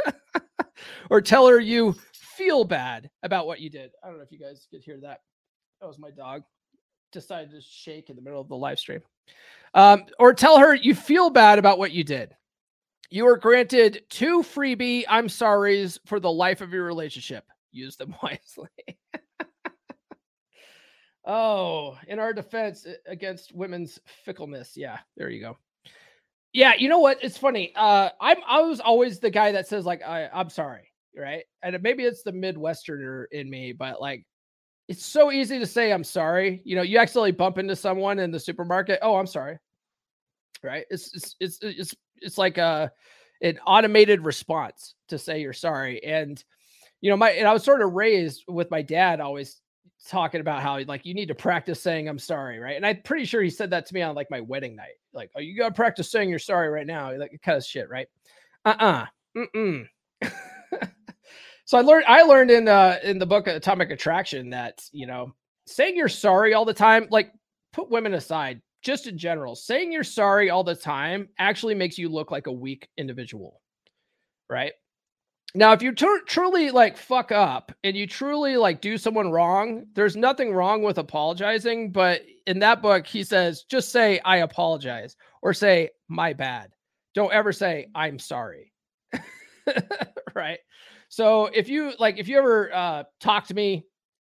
or tell her you feel bad about what you did. I don't know if you guys could hear that. That was my dog. Decided to shake in the middle of the live stream. Um, or tell her you feel bad about what you did. You are granted two freebie I'm sorries for the life of your relationship. Use them wisely. oh, in our defense against women's fickleness. Yeah, there you go. Yeah, you know what? It's funny. Uh, I'm I was always the guy that says like I I'm sorry, right? And maybe it's the Midwesterner in me, but like it's so easy to say I'm sorry. You know, you accidentally bump into someone in the supermarket. Oh, I'm sorry. Right? It's it's it's it's it's like a an automated response to say you're sorry. And you know, my and I was sort of raised with my dad always talking about how like you need to practice saying I'm sorry, right? And I'm pretty sure he said that to me on like my wedding night. Like, oh, you gotta practice saying you're sorry right now. Like kind of shit, right? Uh-uh. Mm-mm. so I learned I learned in uh in the book Atomic Attraction that you know saying you're sorry all the time, like put women aside, just in general, saying you're sorry all the time actually makes you look like a weak individual, right? Now, if you tr- truly like fuck up and you truly like do someone wrong, there's nothing wrong with apologizing. But in that book, he says just say, I apologize or say, my bad. Don't ever say, I'm sorry. right. So if you like, if you ever uh, talk to me,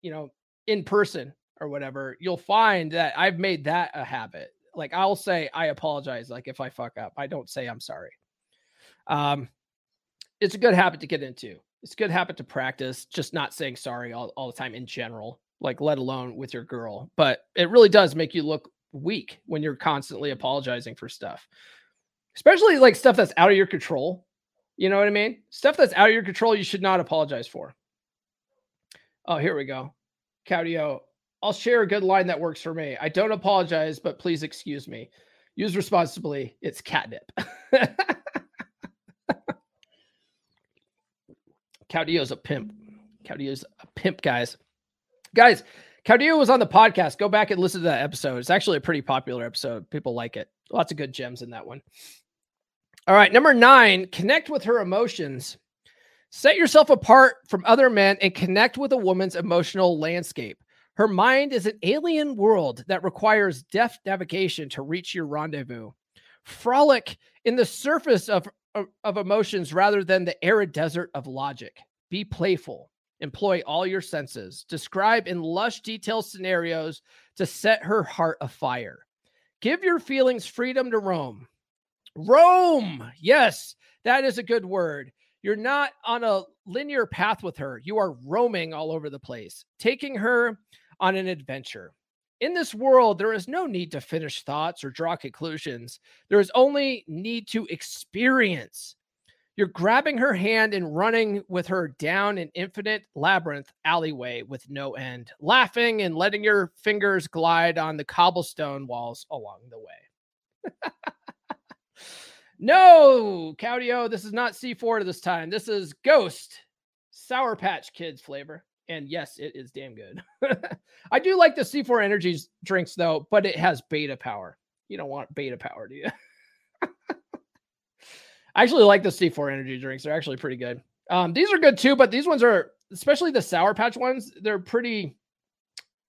you know, in person or whatever, you'll find that I've made that a habit. Like I'll say, I apologize. Like if I fuck up, I don't say I'm sorry. Um, it's a good habit to get into. It's a good habit to practice, just not saying sorry all, all the time in general. like let alone with your girl. But it really does make you look weak when you're constantly apologizing for stuff, especially like stuff that's out of your control. You know what I mean? Stuff that's out of your control, you should not apologize for. Oh, here we go. Caudio, I'll share a good line that works for me. I don't apologize, but please excuse me. Use responsibly. It's catnip. Caudillo's a pimp. Caudillo's a pimp, guys. Guys, Caudillo was on the podcast. Go back and listen to that episode. It's actually a pretty popular episode. People like it. Lots of good gems in that one. All right, number nine, connect with her emotions. Set yourself apart from other men and connect with a woman's emotional landscape. Her mind is an alien world that requires deft navigation to reach your rendezvous. Frolic in the surface of, of, emotions rather than the arid desert of logic. Be playful. Employ all your senses. Describe in lush detail scenarios to set her heart afire. Give your feelings freedom to roam. Roam. Yes, that is a good word. You're not on a linear path with her. You are roaming all over the place, taking her on an adventure. In this world, there is no need to finish thoughts or draw conclusions. There is only need to experience. You're grabbing her hand and running with her down an infinite labyrinth alleyway with no end, laughing and letting your fingers glide on the cobblestone walls along the way. no, Caudio, this is not C4 this time. This is Ghost Sour Patch Kids flavor. And yes, it is damn good. I do like the C4 Energies drinks though, but it has beta power. You don't want beta power, do you? I actually like the C4 energy drinks. They're actually pretty good. Um, these are good too, but these ones are, especially the Sour Patch ones, they're pretty.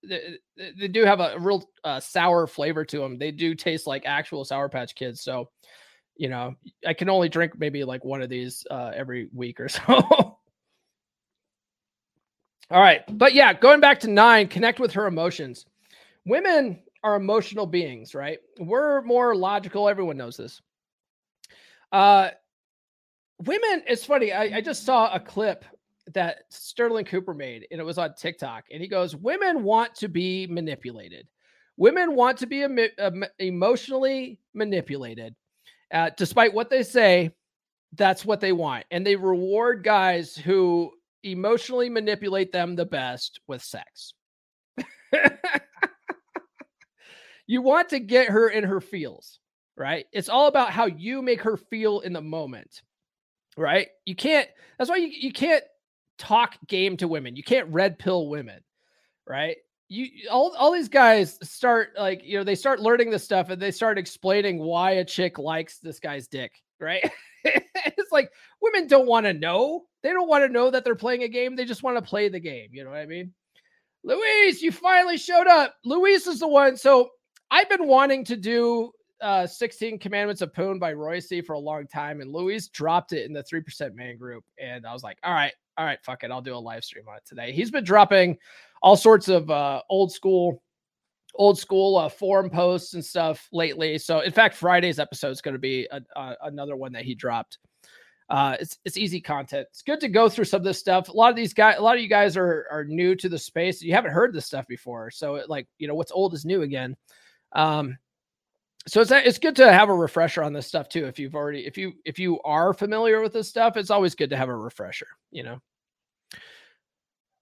They, they do have a real uh, sour flavor to them. They do taste like actual Sour Patch Kids. So, you know, I can only drink maybe like one of these uh, every week or so. All right. But yeah, going back to nine, connect with her emotions. Women are emotional beings, right? We're more logical. Everyone knows this. Uh, women, it's funny. I, I just saw a clip that Sterling Cooper made, and it was on TikTok. And he goes, Women want to be manipulated. Women want to be em- em- emotionally manipulated. Uh, despite what they say, that's what they want. And they reward guys who emotionally manipulate them the best with sex. you want to get her in her feels right? It's all about how you make her feel in the moment, right? You can't, that's why you, you can't talk game to women. You can't red pill women, right? You all, all these guys start like, you know, they start learning this stuff and they start explaining why a chick likes this guy's dick, right? it's like women don't want to know. They don't want to know that they're playing a game. They just want to play the game. You know what I mean? Luis, you finally showed up. Luis is the one. So I've been wanting to do uh, 16 Commandments of Poon by Roissy for a long time, and Luis dropped it in the 3% man group. And I was like, all right, all right, fuck it. I'll do a live stream on it today. He's been dropping all sorts of uh, old school, old school uh, forum posts and stuff lately. So, in fact, Friday's episode is going to be a, a, another one that he dropped. Uh, it's it's easy content. It's good to go through some of this stuff. A lot of these guys, a lot of you guys are are new to the space. You haven't heard this stuff before, so it, like you know what's old is new again. Um, so it's it's good to have a refresher on this stuff too. If you've already if you if you are familiar with this stuff, it's always good to have a refresher. You know.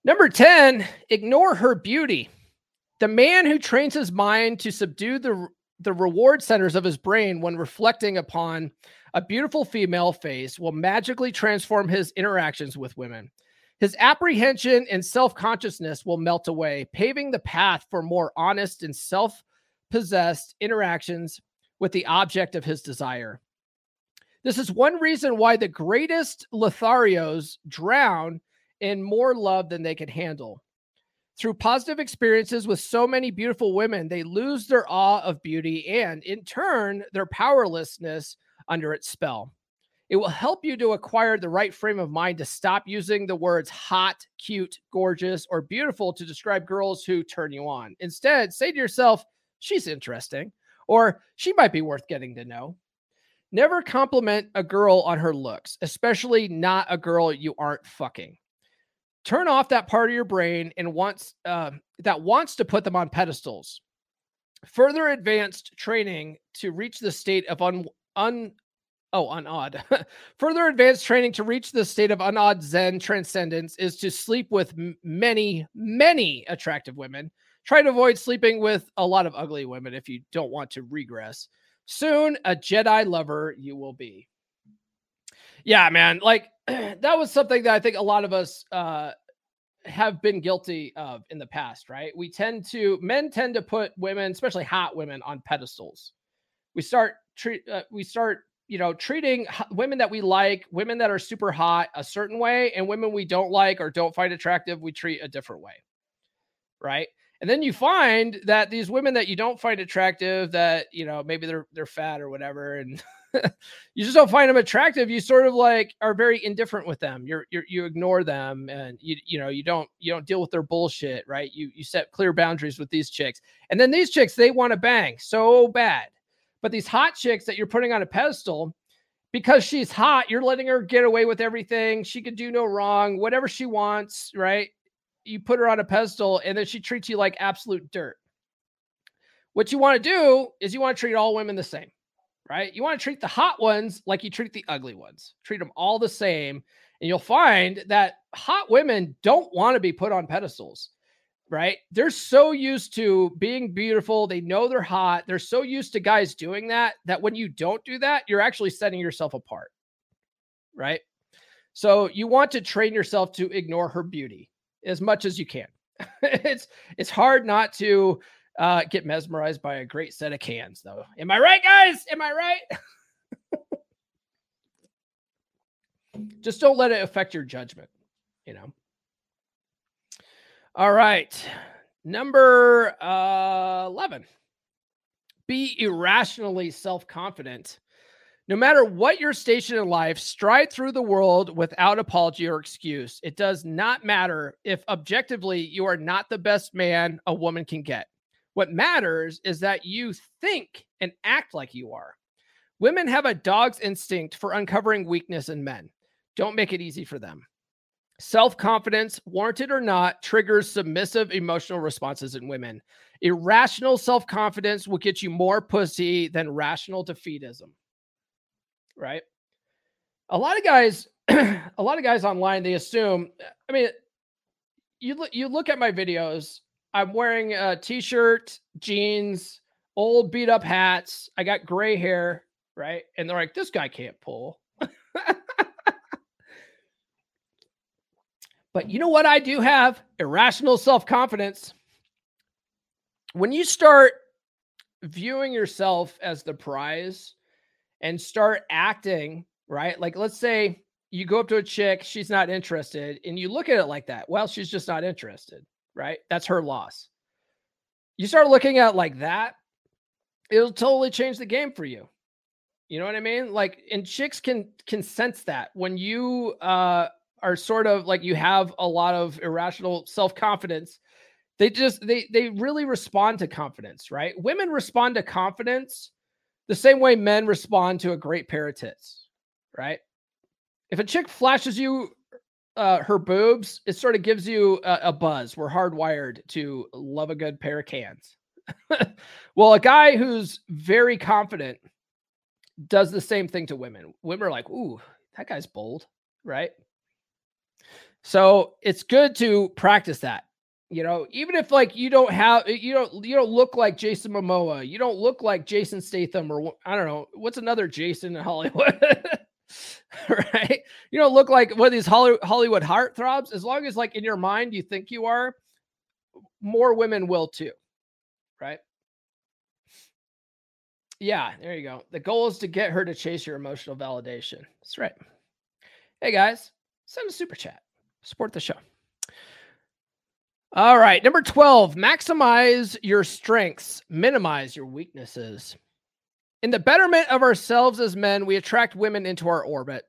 Number ten, ignore her beauty. The man who trains his mind to subdue the the reward centers of his brain when reflecting upon a beautiful female face will magically transform his interactions with women. His apprehension and self consciousness will melt away, paving the path for more honest and self possessed interactions with the object of his desire. This is one reason why the greatest Lotharios drown in more love than they can handle. Through positive experiences with so many beautiful women, they lose their awe of beauty and, in turn, their powerlessness under its spell. It will help you to acquire the right frame of mind to stop using the words hot, cute, gorgeous, or beautiful to describe girls who turn you on. Instead, say to yourself, she's interesting, or she might be worth getting to know. Never compliment a girl on her looks, especially not a girl you aren't fucking. Turn off that part of your brain and wants uh, that wants to put them on pedestals. Further advanced training to reach the state of un, un oh unawed. Further advanced training to reach the state of unawed Zen transcendence is to sleep with m- many, many attractive women. Try to avoid sleeping with a lot of ugly women if you don't want to regress. Soon, a Jedi lover you will be. Yeah, man. Like that was something that I think a lot of us uh, have been guilty of in the past, right? We tend to men tend to put women, especially hot women, on pedestals. We start treat uh, we start you know treating women that we like, women that are super hot, a certain way, and women we don't like or don't find attractive, we treat a different way, right? And then you find that these women that you don't find attractive, that you know maybe they're they're fat or whatever, and you just don't find them attractive. You sort of like are very indifferent with them. You're, you're you ignore them, and you you know you don't you don't deal with their bullshit, right? You you set clear boundaries with these chicks, and then these chicks they want to bang so bad, but these hot chicks that you're putting on a pedestal. Because she's hot, you're letting her get away with everything. She can do no wrong, whatever she wants, right? You put her on a pedestal and then she treats you like absolute dirt. What you want to do is you want to treat all women the same right? You want to treat the hot ones like you treat the ugly ones, treat them all the same. And you'll find that hot women don't want to be put on pedestals, right? They're so used to being beautiful. They know they're hot. They're so used to guys doing that that when you don't do that, you're actually setting yourself apart, right? So you want to train yourself to ignore her beauty as much as you can. it's it's hard not to uh, get mesmerized by a great set of cans, though. Am I right, guys? Am I right? Just don't let it affect your judgment, you know. All right. Number uh, 11. Be irrationally self confident. No matter what your station in life, stride through the world without apology or excuse. It does not matter if objectively you are not the best man a woman can get. What matters is that you think and act like you are. Women have a dog's instinct for uncovering weakness in men. Don't make it easy for them. Self confidence, warranted or not, triggers submissive emotional responses in women. Irrational self confidence will get you more pussy than rational defeatism. Right? A lot of guys, a lot of guys online, they assume, I mean, you look you look at my videos I'm wearing a t-shirt, jeans, old beat up hats. I got gray hair, right? And they're like, this guy can't pull. but you know what I do have? Irrational self-confidence. When you start viewing yourself as the prize and start acting, right? Like let's say you go up to a chick, she's not interested, and you look at it like that. Well, she's just not interested right? That's her loss. You start looking at like that, it'll totally change the game for you. You know what I mean? Like, and chicks can can sense that when you uh are sort of like you have a lot of irrational self-confidence. They just they they really respond to confidence, right? Women respond to confidence the same way men respond to a great pair of tits, right? If a chick flashes you uh, her boobs, it sort of gives you a, a buzz. We're hardwired to love a good pair of cans. well, a guy who's very confident does the same thing to women. Women are like, ooh, that guy's bold, right? So it's good to practice that. You know, even if like you don't have you don't you don't look like Jason Momoa, you don't look like Jason Statham or I don't know what's another Jason in Hollywood. right? You don't look like one of these Hollywood heartthrobs. As long as, like, in your mind, you think you are, more women will too, right? Yeah, there you go. The goal is to get her to chase your emotional validation. That's right. Hey guys, send a super chat. Support the show. All right, number 12, maximize your strengths, minimize your weaknesses. In the betterment of ourselves as men, we attract women into our orbit.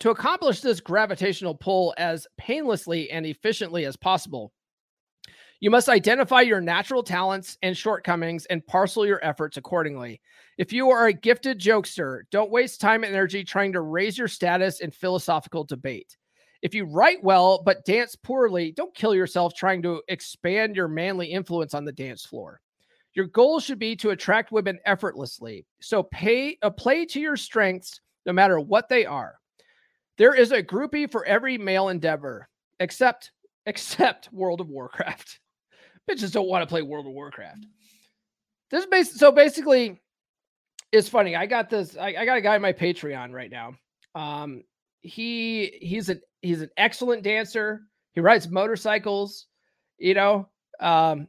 To accomplish this gravitational pull as painlessly and efficiently as possible, you must identify your natural talents and shortcomings and parcel your efforts accordingly. If you are a gifted jokester, don't waste time and energy trying to raise your status in philosophical debate. If you write well but dance poorly, don't kill yourself trying to expand your manly influence on the dance floor. Your goal should be to attract women effortlessly. So pay a uh, play to your strengths no matter what they are. There is a groupie for every male endeavor, except except World of Warcraft. Bitches don't want to play World of Warcraft. This base so basically it's funny. I got this, I, I got a guy on my Patreon right now. Um, he he's an he's an excellent dancer. He rides motorcycles, you know, um,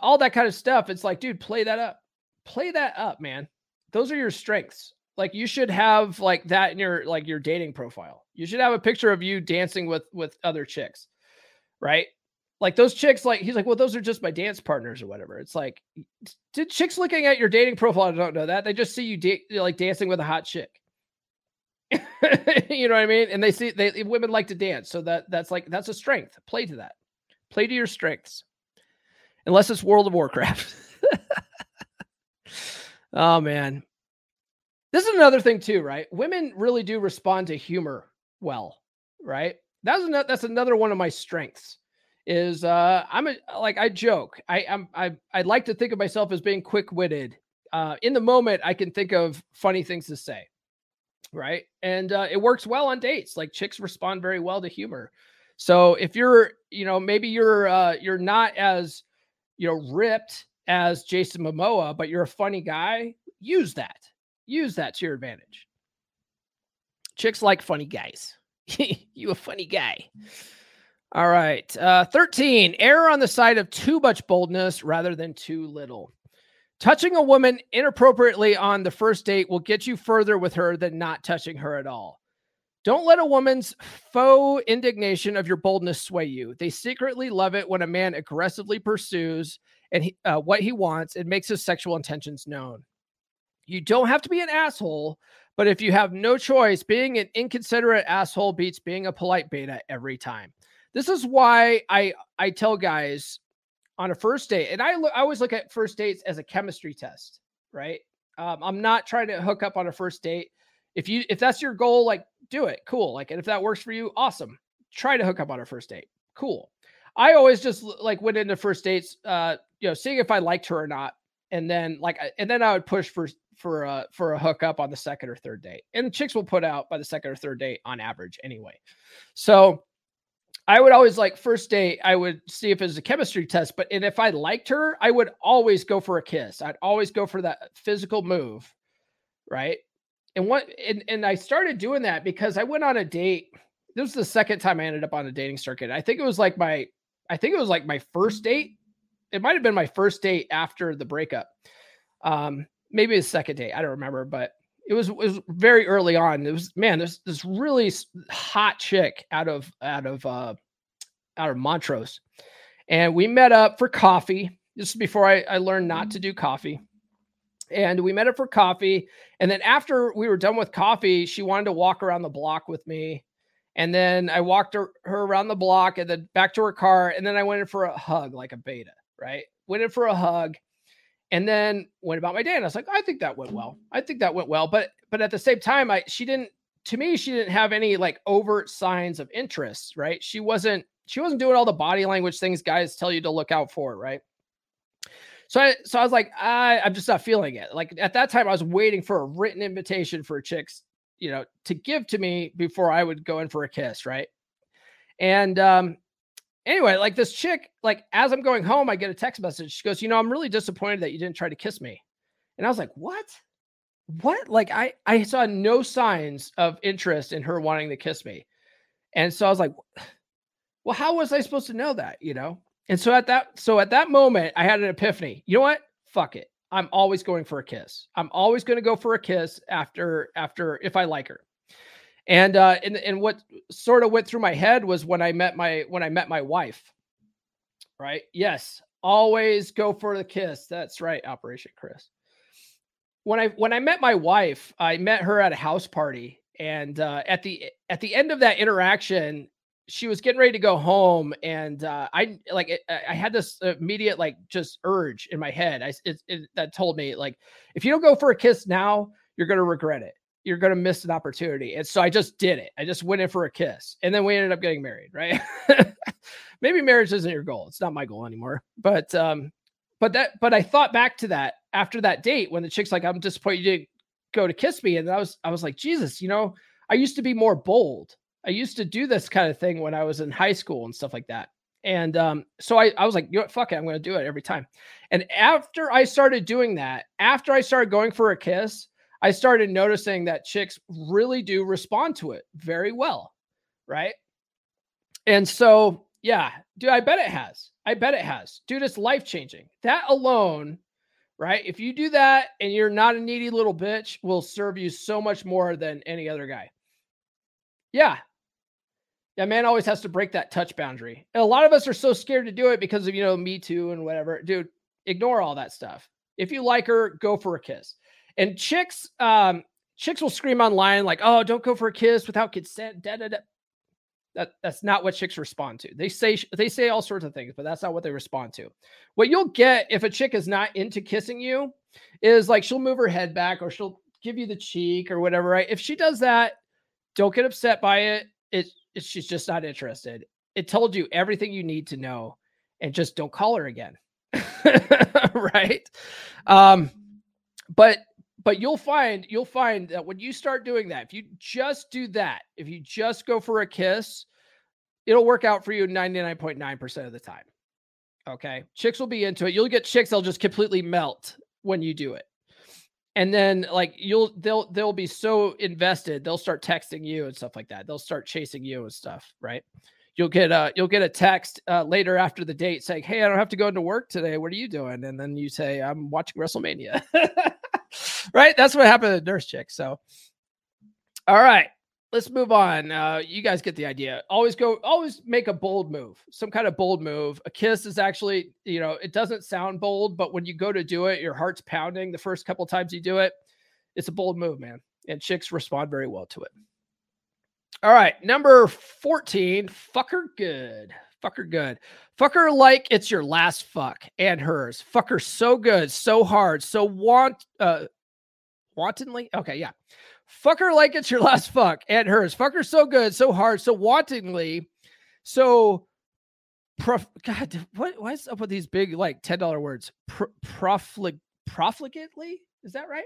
all that kind of stuff. It's like, dude, play that up, play that up, man. Those are your strengths. Like you should have like that in your like your dating profile. You should have a picture of you dancing with with other chicks, right? Like those chicks, like he's like, well, those are just my dance partners or whatever. It's like, did chicks looking at your dating profile don't know that they just see you da- like dancing with a hot chick. you know what I mean? And they see they women like to dance, so that that's like that's a strength. Play to that. Play to your strengths, unless it's World of Warcraft. oh man, this is another thing too, right? Women really do respond to humor well, right? That's another that's another one of my strengths is uh I'm a like I joke. I am I I like to think of myself as being quick-witted. Uh in the moment I can think of funny things to say. Right? And uh it works well on dates. Like chicks respond very well to humor. So if you're, you know, maybe you're uh you're not as you know ripped as Jason Momoa, but you're a funny guy, use that. Use that to your advantage. Chicks like funny guys. you a funny guy. All right. Uh, 13, error on the side of too much boldness rather than too little. Touching a woman inappropriately on the first date will get you further with her than not touching her at all. Don't let a woman's faux indignation of your boldness sway you. They secretly love it when a man aggressively pursues and he, uh, what he wants and makes his sexual intentions known. You don't have to be an asshole, but if you have no choice, being an inconsiderate asshole beats being a polite beta every time. This is why I I tell guys on a first date, and I, lo- I always look at first dates as a chemistry test, right? Um, I'm not trying to hook up on a first date. If you if that's your goal, like do it, cool. Like, and if that works for you, awesome. Try to hook up on a first date, cool. I always just like went into first dates, uh, you know, seeing if I liked her or not, and then like, and then I would push for for a for a hookup on the second or third date, and chicks will put out by the second or third date on average anyway. So I would always like first date, I would see if it was a chemistry test, but and if I liked her, I would always go for a kiss. I'd always go for that physical move. Right. And what and, and I started doing that because I went on a date. This was the second time I ended up on a dating circuit. I think it was like my I think it was like my first date. It might have been my first date after the breakup. Um, maybe a second date. I don't remember, but it was it was very early on. It was man, this this really hot chick out of out of uh out of Montrose, and we met up for coffee. This is before I, I learned not to do coffee, and we met up for coffee. And then after we were done with coffee, she wanted to walk around the block with me. And then I walked her, her around the block and then back to her car. And then I went in for a hug, like a beta, right? Went in for a hug and then went about my day and i was like i think that went well i think that went well but but at the same time i she didn't to me she didn't have any like overt signs of interest right she wasn't she wasn't doing all the body language things guys tell you to look out for right so i so i was like I, i'm just not feeling it like at that time i was waiting for a written invitation for chicks you know to give to me before i would go in for a kiss right and um anyway, like this chick, like as I'm going home, I get a text message. She goes, "You know, I'm really disappointed that you didn't try to kiss me." And I was like, "What? What?" Like I I saw no signs of interest in her wanting to kiss me. And so I was like, "Well, how was I supposed to know that, you know?" And so at that so at that moment, I had an epiphany. You know what? Fuck it. I'm always going for a kiss. I'm always going to go for a kiss after after if I like her. And uh, and and what sort of went through my head was when I met my when I met my wife. Right? Yes, always go for the kiss. That's right, Operation Chris. When I when I met my wife, I met her at a house party, and uh, at the at the end of that interaction, she was getting ready to go home, and uh, I like I had this immediate like just urge in my head. I it, it, that told me like if you don't go for a kiss now, you're gonna regret it you're to miss an opportunity. And so I just did it. I just went in for a kiss. And then we ended up getting married, right? Maybe marriage isn't your goal. It's not my goal anymore. But um but that but I thought back to that after that date when the chick's like I'm disappointed you didn't go to kiss me and I was I was like Jesus, you know, I used to be more bold. I used to do this kind of thing when I was in high school and stuff like that. And um, so I, I was like, you know what, fuck it, I'm to do it every time. And after I started doing that, after I started going for a kiss, I started noticing that chicks really do respond to it very well. Right. And so, yeah, dude, I bet it has. I bet it has. Dude, it's life changing. That alone, right? If you do that and you're not a needy little bitch, will serve you so much more than any other guy. Yeah, yeah, man always has to break that touch boundary. And a lot of us are so scared to do it because of, you know, Me Too and whatever. Dude, ignore all that stuff. If you like her, go for a kiss. And chicks, um, chicks will scream online like, "Oh, don't go for a kiss without consent." Da, da, da. That that's not what chicks respond to. They say they say all sorts of things, but that's not what they respond to. What you'll get if a chick is not into kissing you is like she'll move her head back or she'll give you the cheek or whatever. Right? If she does that, don't get upset by it. It she's just not interested. It told you everything you need to know, and just don't call her again. right? Um, but but you'll find you'll find that when you start doing that, if you just do that, if you just go for a kiss, it'll work out for you 99.9% of the time. Okay. Chicks will be into it. You'll get chicks, they'll just completely melt when you do it and then like you'll they'll they'll be so invested they'll start texting you and stuff like that. They'll start chasing you and stuff right? You'll get a you'll get a text uh, later after the date saying hey i don't have to go into work today. What are you doing? And then you say i'm watching wrestlemania. Right? That's what happened to nurse chick so. All right let's move on. Uh, you guys get the idea. Always go, always make a bold move, some kind of bold move. A kiss is actually, you know, it doesn't sound bold, but when you go to do it, your heart's pounding the first couple times you do it. It's a bold move, man. And chicks respond very well to it. All right, number 14, fucker good. Fucker good. Fucker like it's your last fuck and hers. Fucker so good, so hard, so want uh wantonly. Okay, yeah. Fuck her like it's your last fuck and hers. Fuck her so good, so hard, so wantingly, so prof. God, what what's up with these big like ten dollar words? Pro, proflig profligately is that right?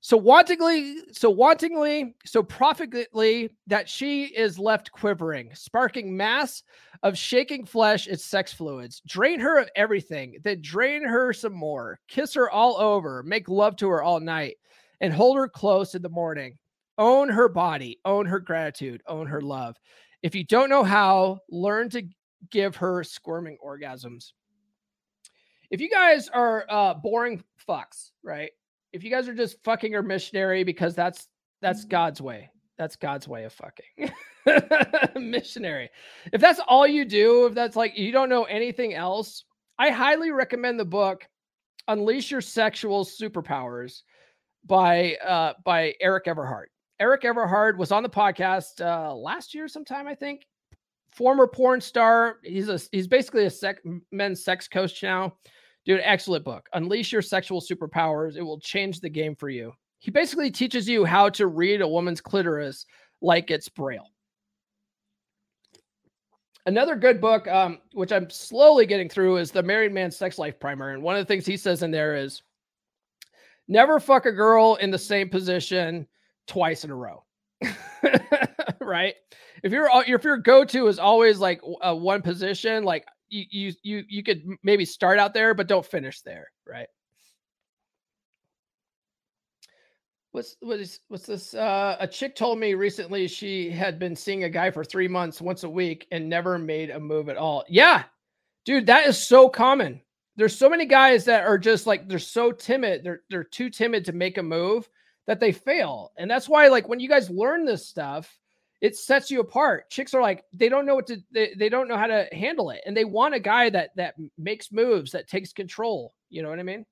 So wantingly, so wantingly, so profligately that she is left quivering, sparking mass of shaking flesh and sex fluids. Drain her of everything, then drain her some more. Kiss her all over, make love to her all night and hold her close in the morning. Own her body, own her gratitude, own her love. If you don't know how, learn to give her squirming orgasms. If you guys are uh, boring fucks, right? If you guys are just fucking her missionary because that's that's mm-hmm. God's way. That's God's way of fucking. missionary. If that's all you do, if that's like you don't know anything else, I highly recommend the book Unleash Your Sexual Superpowers by uh, by Eric Everhard. Eric Everhard was on the podcast uh, last year sometime, I think. Former porn star. He's a he's basically a sec, men's sex coach now. Dude, excellent book. Unleash your sexual superpowers. It will change the game for you. He basically teaches you how to read a woman's clitoris like it's braille. Another good book, um, which I'm slowly getting through, is the Married Man Sex Life Primer. And one of the things he says in there is never fuck a girl in the same position twice in a row. right? If your if your go-to is always like a one position, like you you you you could maybe start out there but don't finish there, right? What's what is what's this? Uh, a chick told me recently she had been seeing a guy for three months once a week and never made a move at all. Yeah, dude, that is so common there's so many guys that are just like they're so timid they're they're too timid to make a move that they fail. And that's why like when you guys learn this stuff it sets you apart. Chicks are like they don't know what to they, they don't know how to handle it. And they want a guy that that makes moves that takes control. You know what i mean?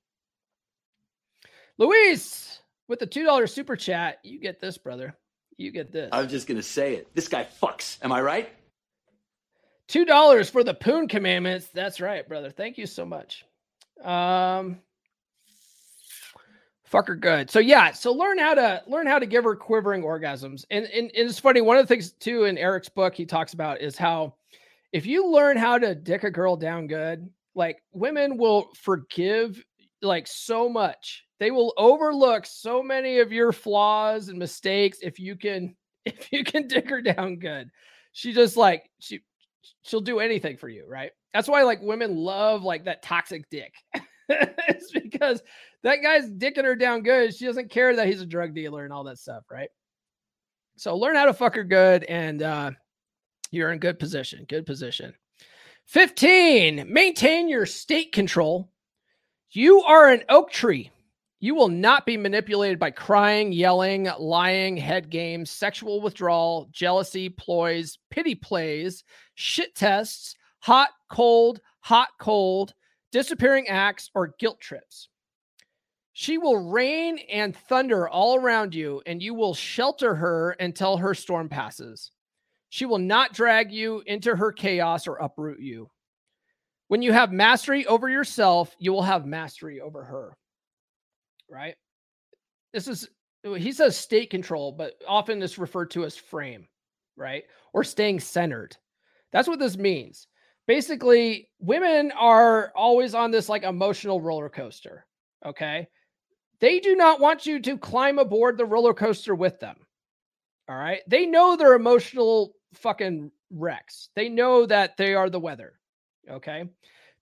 Luis with the two dollar super chat you get this brother. You get this. I was just gonna say it. This guy fucks. Am i right Two dollars for the Poon Commandments. That's right, brother. Thank you so much. Um, Fuck her good. So yeah, so learn how to learn how to give her quivering orgasms. And, and, and it's funny. One of the things too in Eric's book he talks about is how if you learn how to dick a girl down good, like women will forgive like so much. They will overlook so many of your flaws and mistakes if you can if you can dick her down good. She just like she she'll do anything for you, right? That's why like women love like that toxic dick. it's because that guy's dicking her down good. She doesn't care that he's a drug dealer and all that stuff, right? So learn how to fuck her good and uh you're in good position. Good position. 15. Maintain your state control. You are an oak tree. You will not be manipulated by crying, yelling, lying, head games, sexual withdrawal, jealousy, ploys, pity plays, shit tests, hot, cold, hot, cold, disappearing acts, or guilt trips. She will rain and thunder all around you, and you will shelter her until her storm passes. She will not drag you into her chaos or uproot you. When you have mastery over yourself, you will have mastery over her. Right? This is, uh, he says state control, but often it's referred to as frame, right? Or staying centered. That's what this means. Basically, women are always on this like emotional roller coaster. Okay. They do not want you to climb aboard the roller coaster with them. All right. They know they're emotional fucking wrecks. They know that they are the weather. Okay.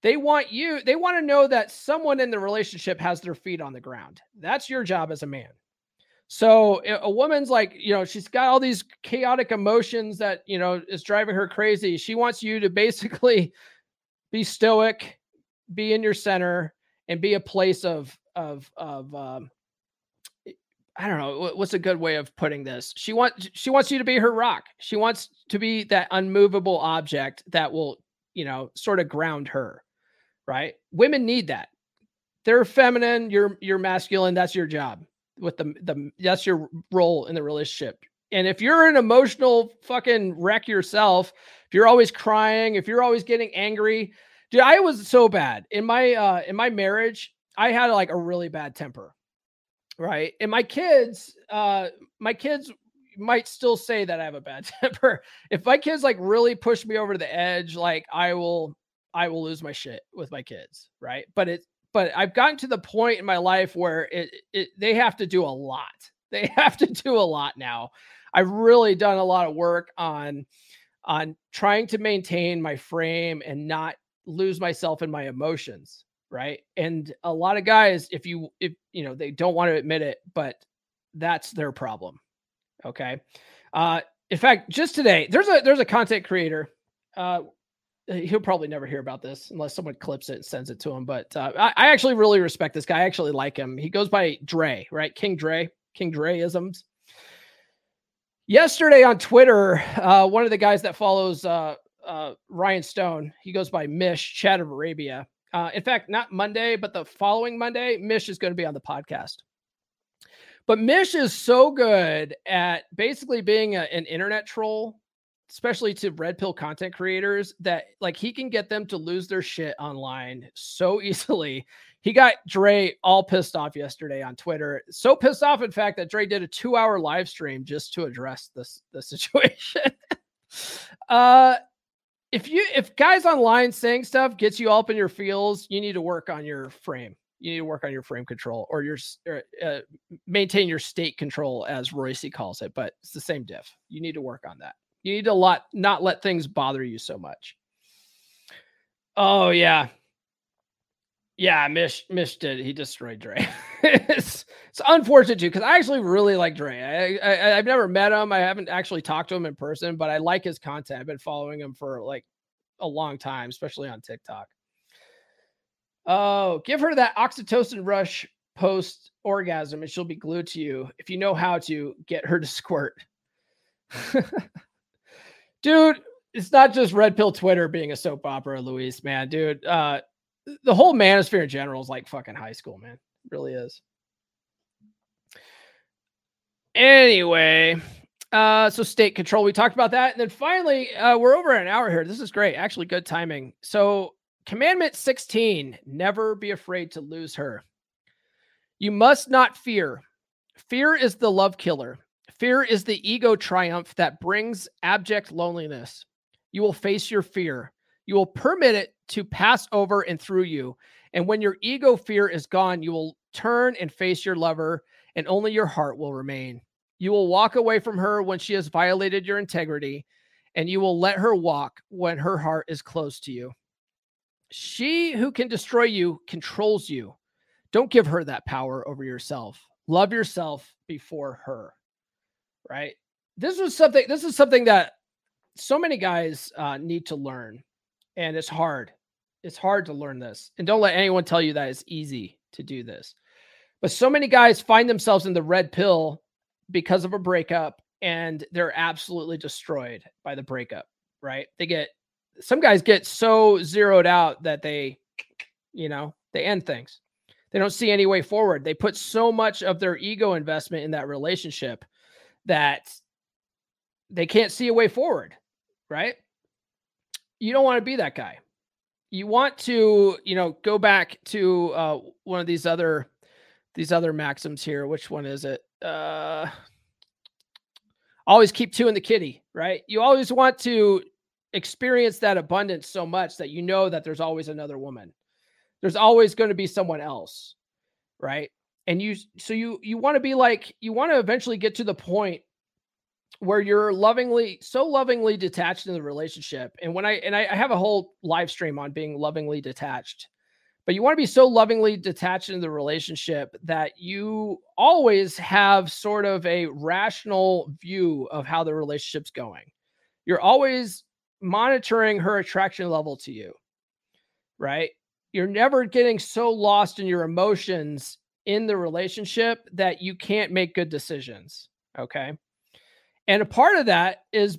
They want you, they want to know that someone in the relationship has their feet on the ground. That's your job as a man. So a woman's like, you know, she's got all these chaotic emotions that, you know, is driving her crazy. She wants you to basically be stoic, be in your center, and be a place of of of um, I don't know what's a good way of putting this. She wants she wants you to be her rock. She wants to be that unmovable object that will, you know, sort of ground her. Right? Women need that. They're feminine, you're you're masculine, that's your job. With the the that's your role in the relationship. And if you're an emotional fucking wreck yourself, if you're always crying, if you're always getting angry, dude, I was so bad. In my uh in my marriage, I had like a really bad temper right and my kids uh my kids might still say that i have a bad temper if my kids like really push me over the edge like i will i will lose my shit with my kids right but it but i've gotten to the point in my life where it, it they have to do a lot they have to do a lot now i've really done a lot of work on on trying to maintain my frame and not lose myself in my emotions right? And a lot of guys, if you if you know they don't want to admit it, but that's their problem. Okay. Uh, in fact, just today, there's a there's a content creator. Uh, he'll probably never hear about this unless someone clips it and sends it to him. But uh, I, I actually really respect this guy. I actually like him. He goes by Dre, right? King Dre, King Dre isms. Yesterday on Twitter, uh, one of the guys that follows uh, uh, Ryan Stone, he goes by Mish, Chad of Arabia. Uh, in fact, not Monday, but the following Monday, Mish is going to be on the podcast. But Mish is so good at basically being a, an internet troll, especially to red pill content creators, that like he can get them to lose their shit online so easily. He got Dre all pissed off yesterday on Twitter. So pissed off, in fact, that Dre did a two-hour live stream just to address this the situation. uh if you if guys online saying stuff gets you up in your feels, you need to work on your frame. You need to work on your frame control or your or, uh, maintain your state control, as Roissy calls it. But it's the same diff. You need to work on that. You need to lot not let things bother you so much. Oh yeah, yeah. Mish Mish did. He destroyed Dre. it's, it's unfortunate too because I actually really like Dre. I, I have never met him. I haven't actually talked to him in person, but I like his content. I've been following him for like a long time, especially on TikTok. Oh, give her that oxytocin rush post orgasm and she'll be glued to you if you know how to get her to squirt. dude, it's not just red pill Twitter being a soap opera, Luis, man. Dude, uh the whole manosphere in general is like fucking high school, man really is. Anyway, uh, so state control, we talked about that. And then finally, uh, we're over an hour here. This is great. Actually, good timing. So, commandment 16 never be afraid to lose her. You must not fear. Fear is the love killer. Fear is the ego triumph that brings abject loneliness. You will face your fear. You will permit it to pass over and through you. And when your ego fear is gone, you will turn and face your lover, and only your heart will remain. You will walk away from her when she has violated your integrity, and you will let her walk when her heart is close to you. She who can destroy you controls you. Don't give her that power over yourself. Love yourself before her. Right? This was something this is something that so many guys uh, need to learn and it's hard. It's hard to learn this. And don't let anyone tell you that it's easy to do this. But so many guys find themselves in the red pill because of a breakup and they're absolutely destroyed by the breakup, right? They get some guys get so zeroed out that they, you know, they end things. They don't see any way forward. They put so much of their ego investment in that relationship that they can't see a way forward, right? You don't want to be that guy. You want to, you know, go back to uh, one of these other these other maxims here. Which one is it? Uh, always keep two in the kitty, right? You always want to experience that abundance so much that you know that there's always another woman. There's always going to be someone else, right? And you so you you want to be like you want to eventually get to the point where you're lovingly so lovingly detached in the relationship. And when I and I, I have a whole live stream on being lovingly detached but you want to be so lovingly detached in the relationship that you always have sort of a rational view of how the relationship's going. You're always monitoring her attraction level to you, right? You're never getting so lost in your emotions in the relationship that you can't make good decisions. Okay. And a part of that is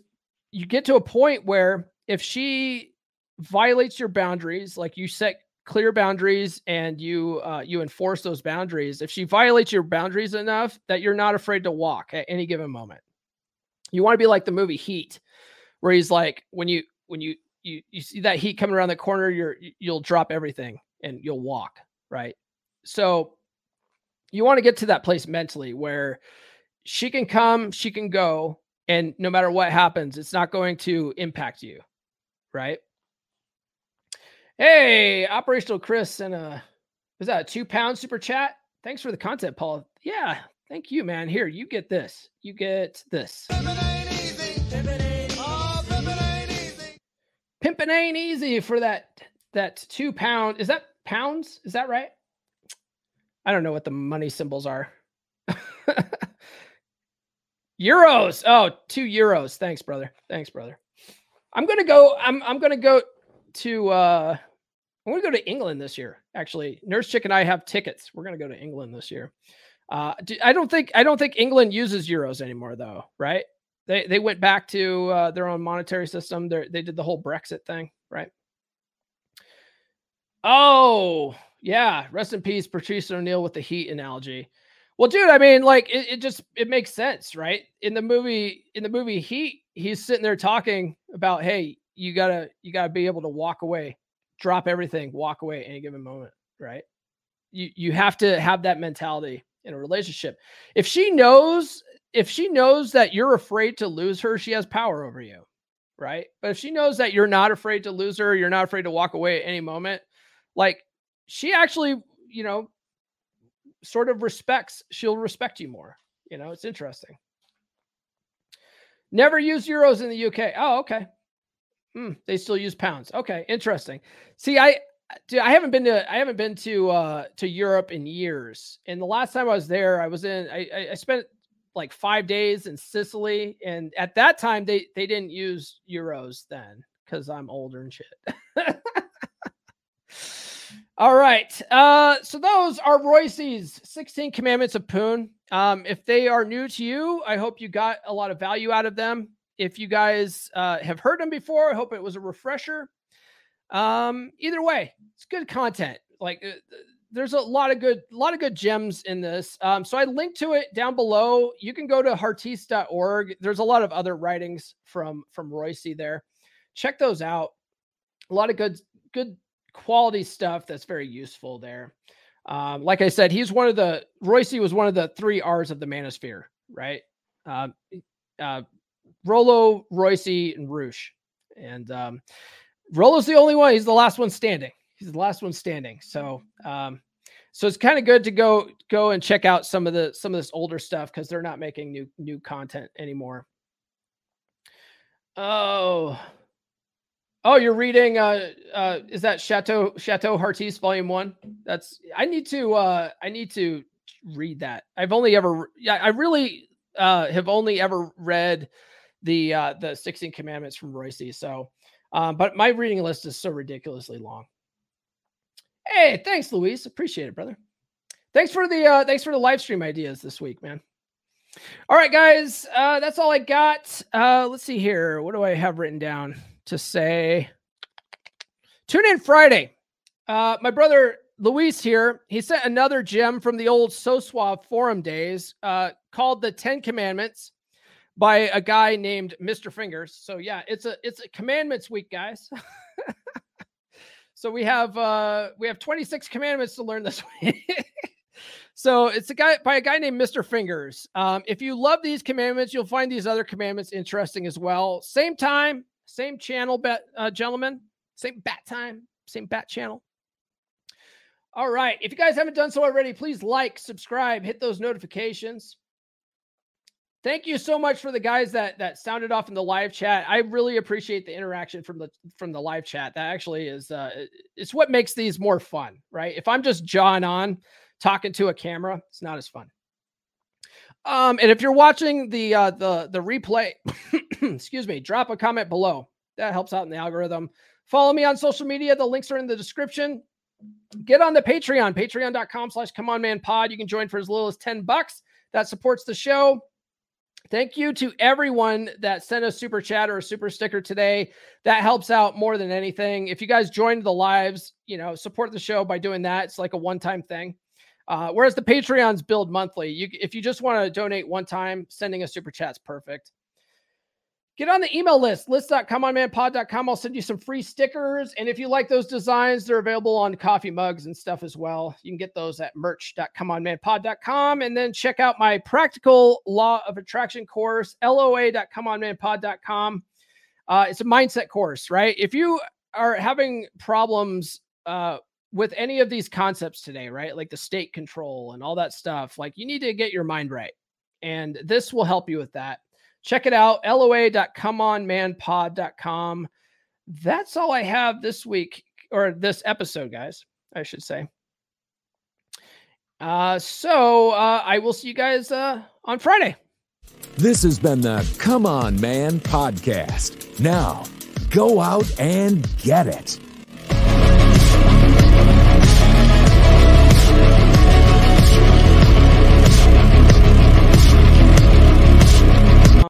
you get to a point where if she violates your boundaries, like you set clear boundaries and you uh, you enforce those boundaries if she violates your boundaries enough that you're not afraid to walk at any given moment you want to be like the movie heat where he's like when you when you you you see that heat coming around the corner you're you'll drop everything and you'll walk right so you want to get to that place mentally where she can come she can go and no matter what happens it's not going to impact you right Hey, operational Chris and a is that a two pound super chat? Thanks for the content, Paul. Yeah, thank you, man. Here, you get this. You get this. Pimpin' ain't easy for that that two pound. Is that pounds? Is that right? I don't know what the money symbols are. euros. Oh, two euros. Thanks, brother. Thanks, brother. I'm gonna go. I'm I'm gonna go to uh I'm to go to England this year. Actually, Nurse Chick and I have tickets. We're to go to England this year. Uh, I don't think I don't think England uses euros anymore, though. Right? They they went back to uh, their own monetary system. They they did the whole Brexit thing, right? Oh yeah, rest in peace, Patrice O'Neal with the Heat analogy. Well, dude, I mean, like it, it just it makes sense, right? In the movie, in the movie Heat, he's sitting there talking about, hey, you gotta you gotta be able to walk away drop everything, walk away at any given moment, right? You you have to have that mentality in a relationship. If she knows if she knows that you're afraid to lose her, she has power over you, right? But if she knows that you're not afraid to lose her, you're not afraid to walk away at any moment, like she actually, you know, sort of respects, she'll respect you more. You know, it's interesting. Never use euros in the UK. Oh, okay. Hmm, they still use pounds. Okay, interesting. See, I dude, I haven't been to I haven't been to uh to Europe in years. And the last time I was there, I was in I I spent like five days in Sicily, and at that time they they didn't use euros then because I'm older and shit. All right. Uh, so those are Roissy's 16 Commandments of Poon. Um, if they are new to you, I hope you got a lot of value out of them if you guys uh, have heard them before, I hope it was a refresher. Um, either way, it's good content. Like uh, there's a lot of good, a lot of good gems in this. Um, so I linked to it down below. You can go to heartiste.org. There's a lot of other writings from from Royce there. Check those out. A lot of good, good quality stuff that's very useful there. Um, like I said, he's one of the Roissy was one of the three R's of the Manosphere, right? Um, uh, Rollo, Roissy, and Roosh. And um, Rollo's the only one. He's the last one standing. He's the last one standing. So, um, so it's kind of good to go go and check out some of the some of this older stuff because they're not making new new content anymore. Oh, oh, you're reading. Uh, uh, is that Chateau Chateau Heartiste Volume One? That's I need to. Uh, I need to read that. I've only ever. Yeah, I really uh have only ever read the uh the 16 Commandments from Roissy. So, um, but my reading list is so ridiculously long. Hey, thanks, Luis. Appreciate it, brother. Thanks for the uh thanks for the live stream ideas this week, man. All right, guys. Uh that's all I got. Uh let's see here. What do I have written down to say? Tune in Friday. Uh my brother Luis here, he sent another gem from the old So Suave forum days uh called the 10 Commandments by a guy named Mr. Fingers. So yeah, it's a it's a commandments week, guys. So we have uh we have 26 commandments to learn this week. so it's a guy by a guy named Mr. Fingers. Um, if you love these commandments, you'll find these other commandments interesting as well. Same time, same channel, bet uh, gentlemen. Same bat time, same bat channel. All right. If you guys haven't done so already, please like, subscribe, hit those notifications. Thank you so much for the guys that that sounded off in the live chat. I really appreciate the interaction from the from the live chat. That actually is uh it's what makes these more fun, right? If I'm just jawing on talking to a camera, it's not as fun. Um, and if you're watching the uh the the replay, excuse me, drop a comment below. That helps out in the algorithm. Follow me on social media. The links are in the description. Get on the Patreon, patreon.com slash come on man pod. You can join for as little as 10 bucks. That supports the show. Thank you to everyone that sent a super chat or a super sticker today. That helps out more than anything. If you guys joined the lives, you know, support the show by doing that. It's like a one-time thing. Uh, whereas the Patreons build monthly. You, if you just want to donate one time, sending a super chat's perfect. Get on the email list, list.comeonmanpod.com. I'll send you some free stickers. And if you like those designs, they're available on coffee mugs and stuff as well. You can get those at merch.comeonmanpod.com. And then check out my practical law of attraction course, loa.comeonmanpod.com. Uh, it's a mindset course, right? If you are having problems uh, with any of these concepts today, right? Like the state control and all that stuff, like you need to get your mind right. And this will help you with that. Check it out, loa.comeonmanpod.com. That's all I have this week or this episode, guys, I should say. Uh, so uh, I will see you guys uh, on Friday. This has been the Come On Man podcast. Now, go out and get it.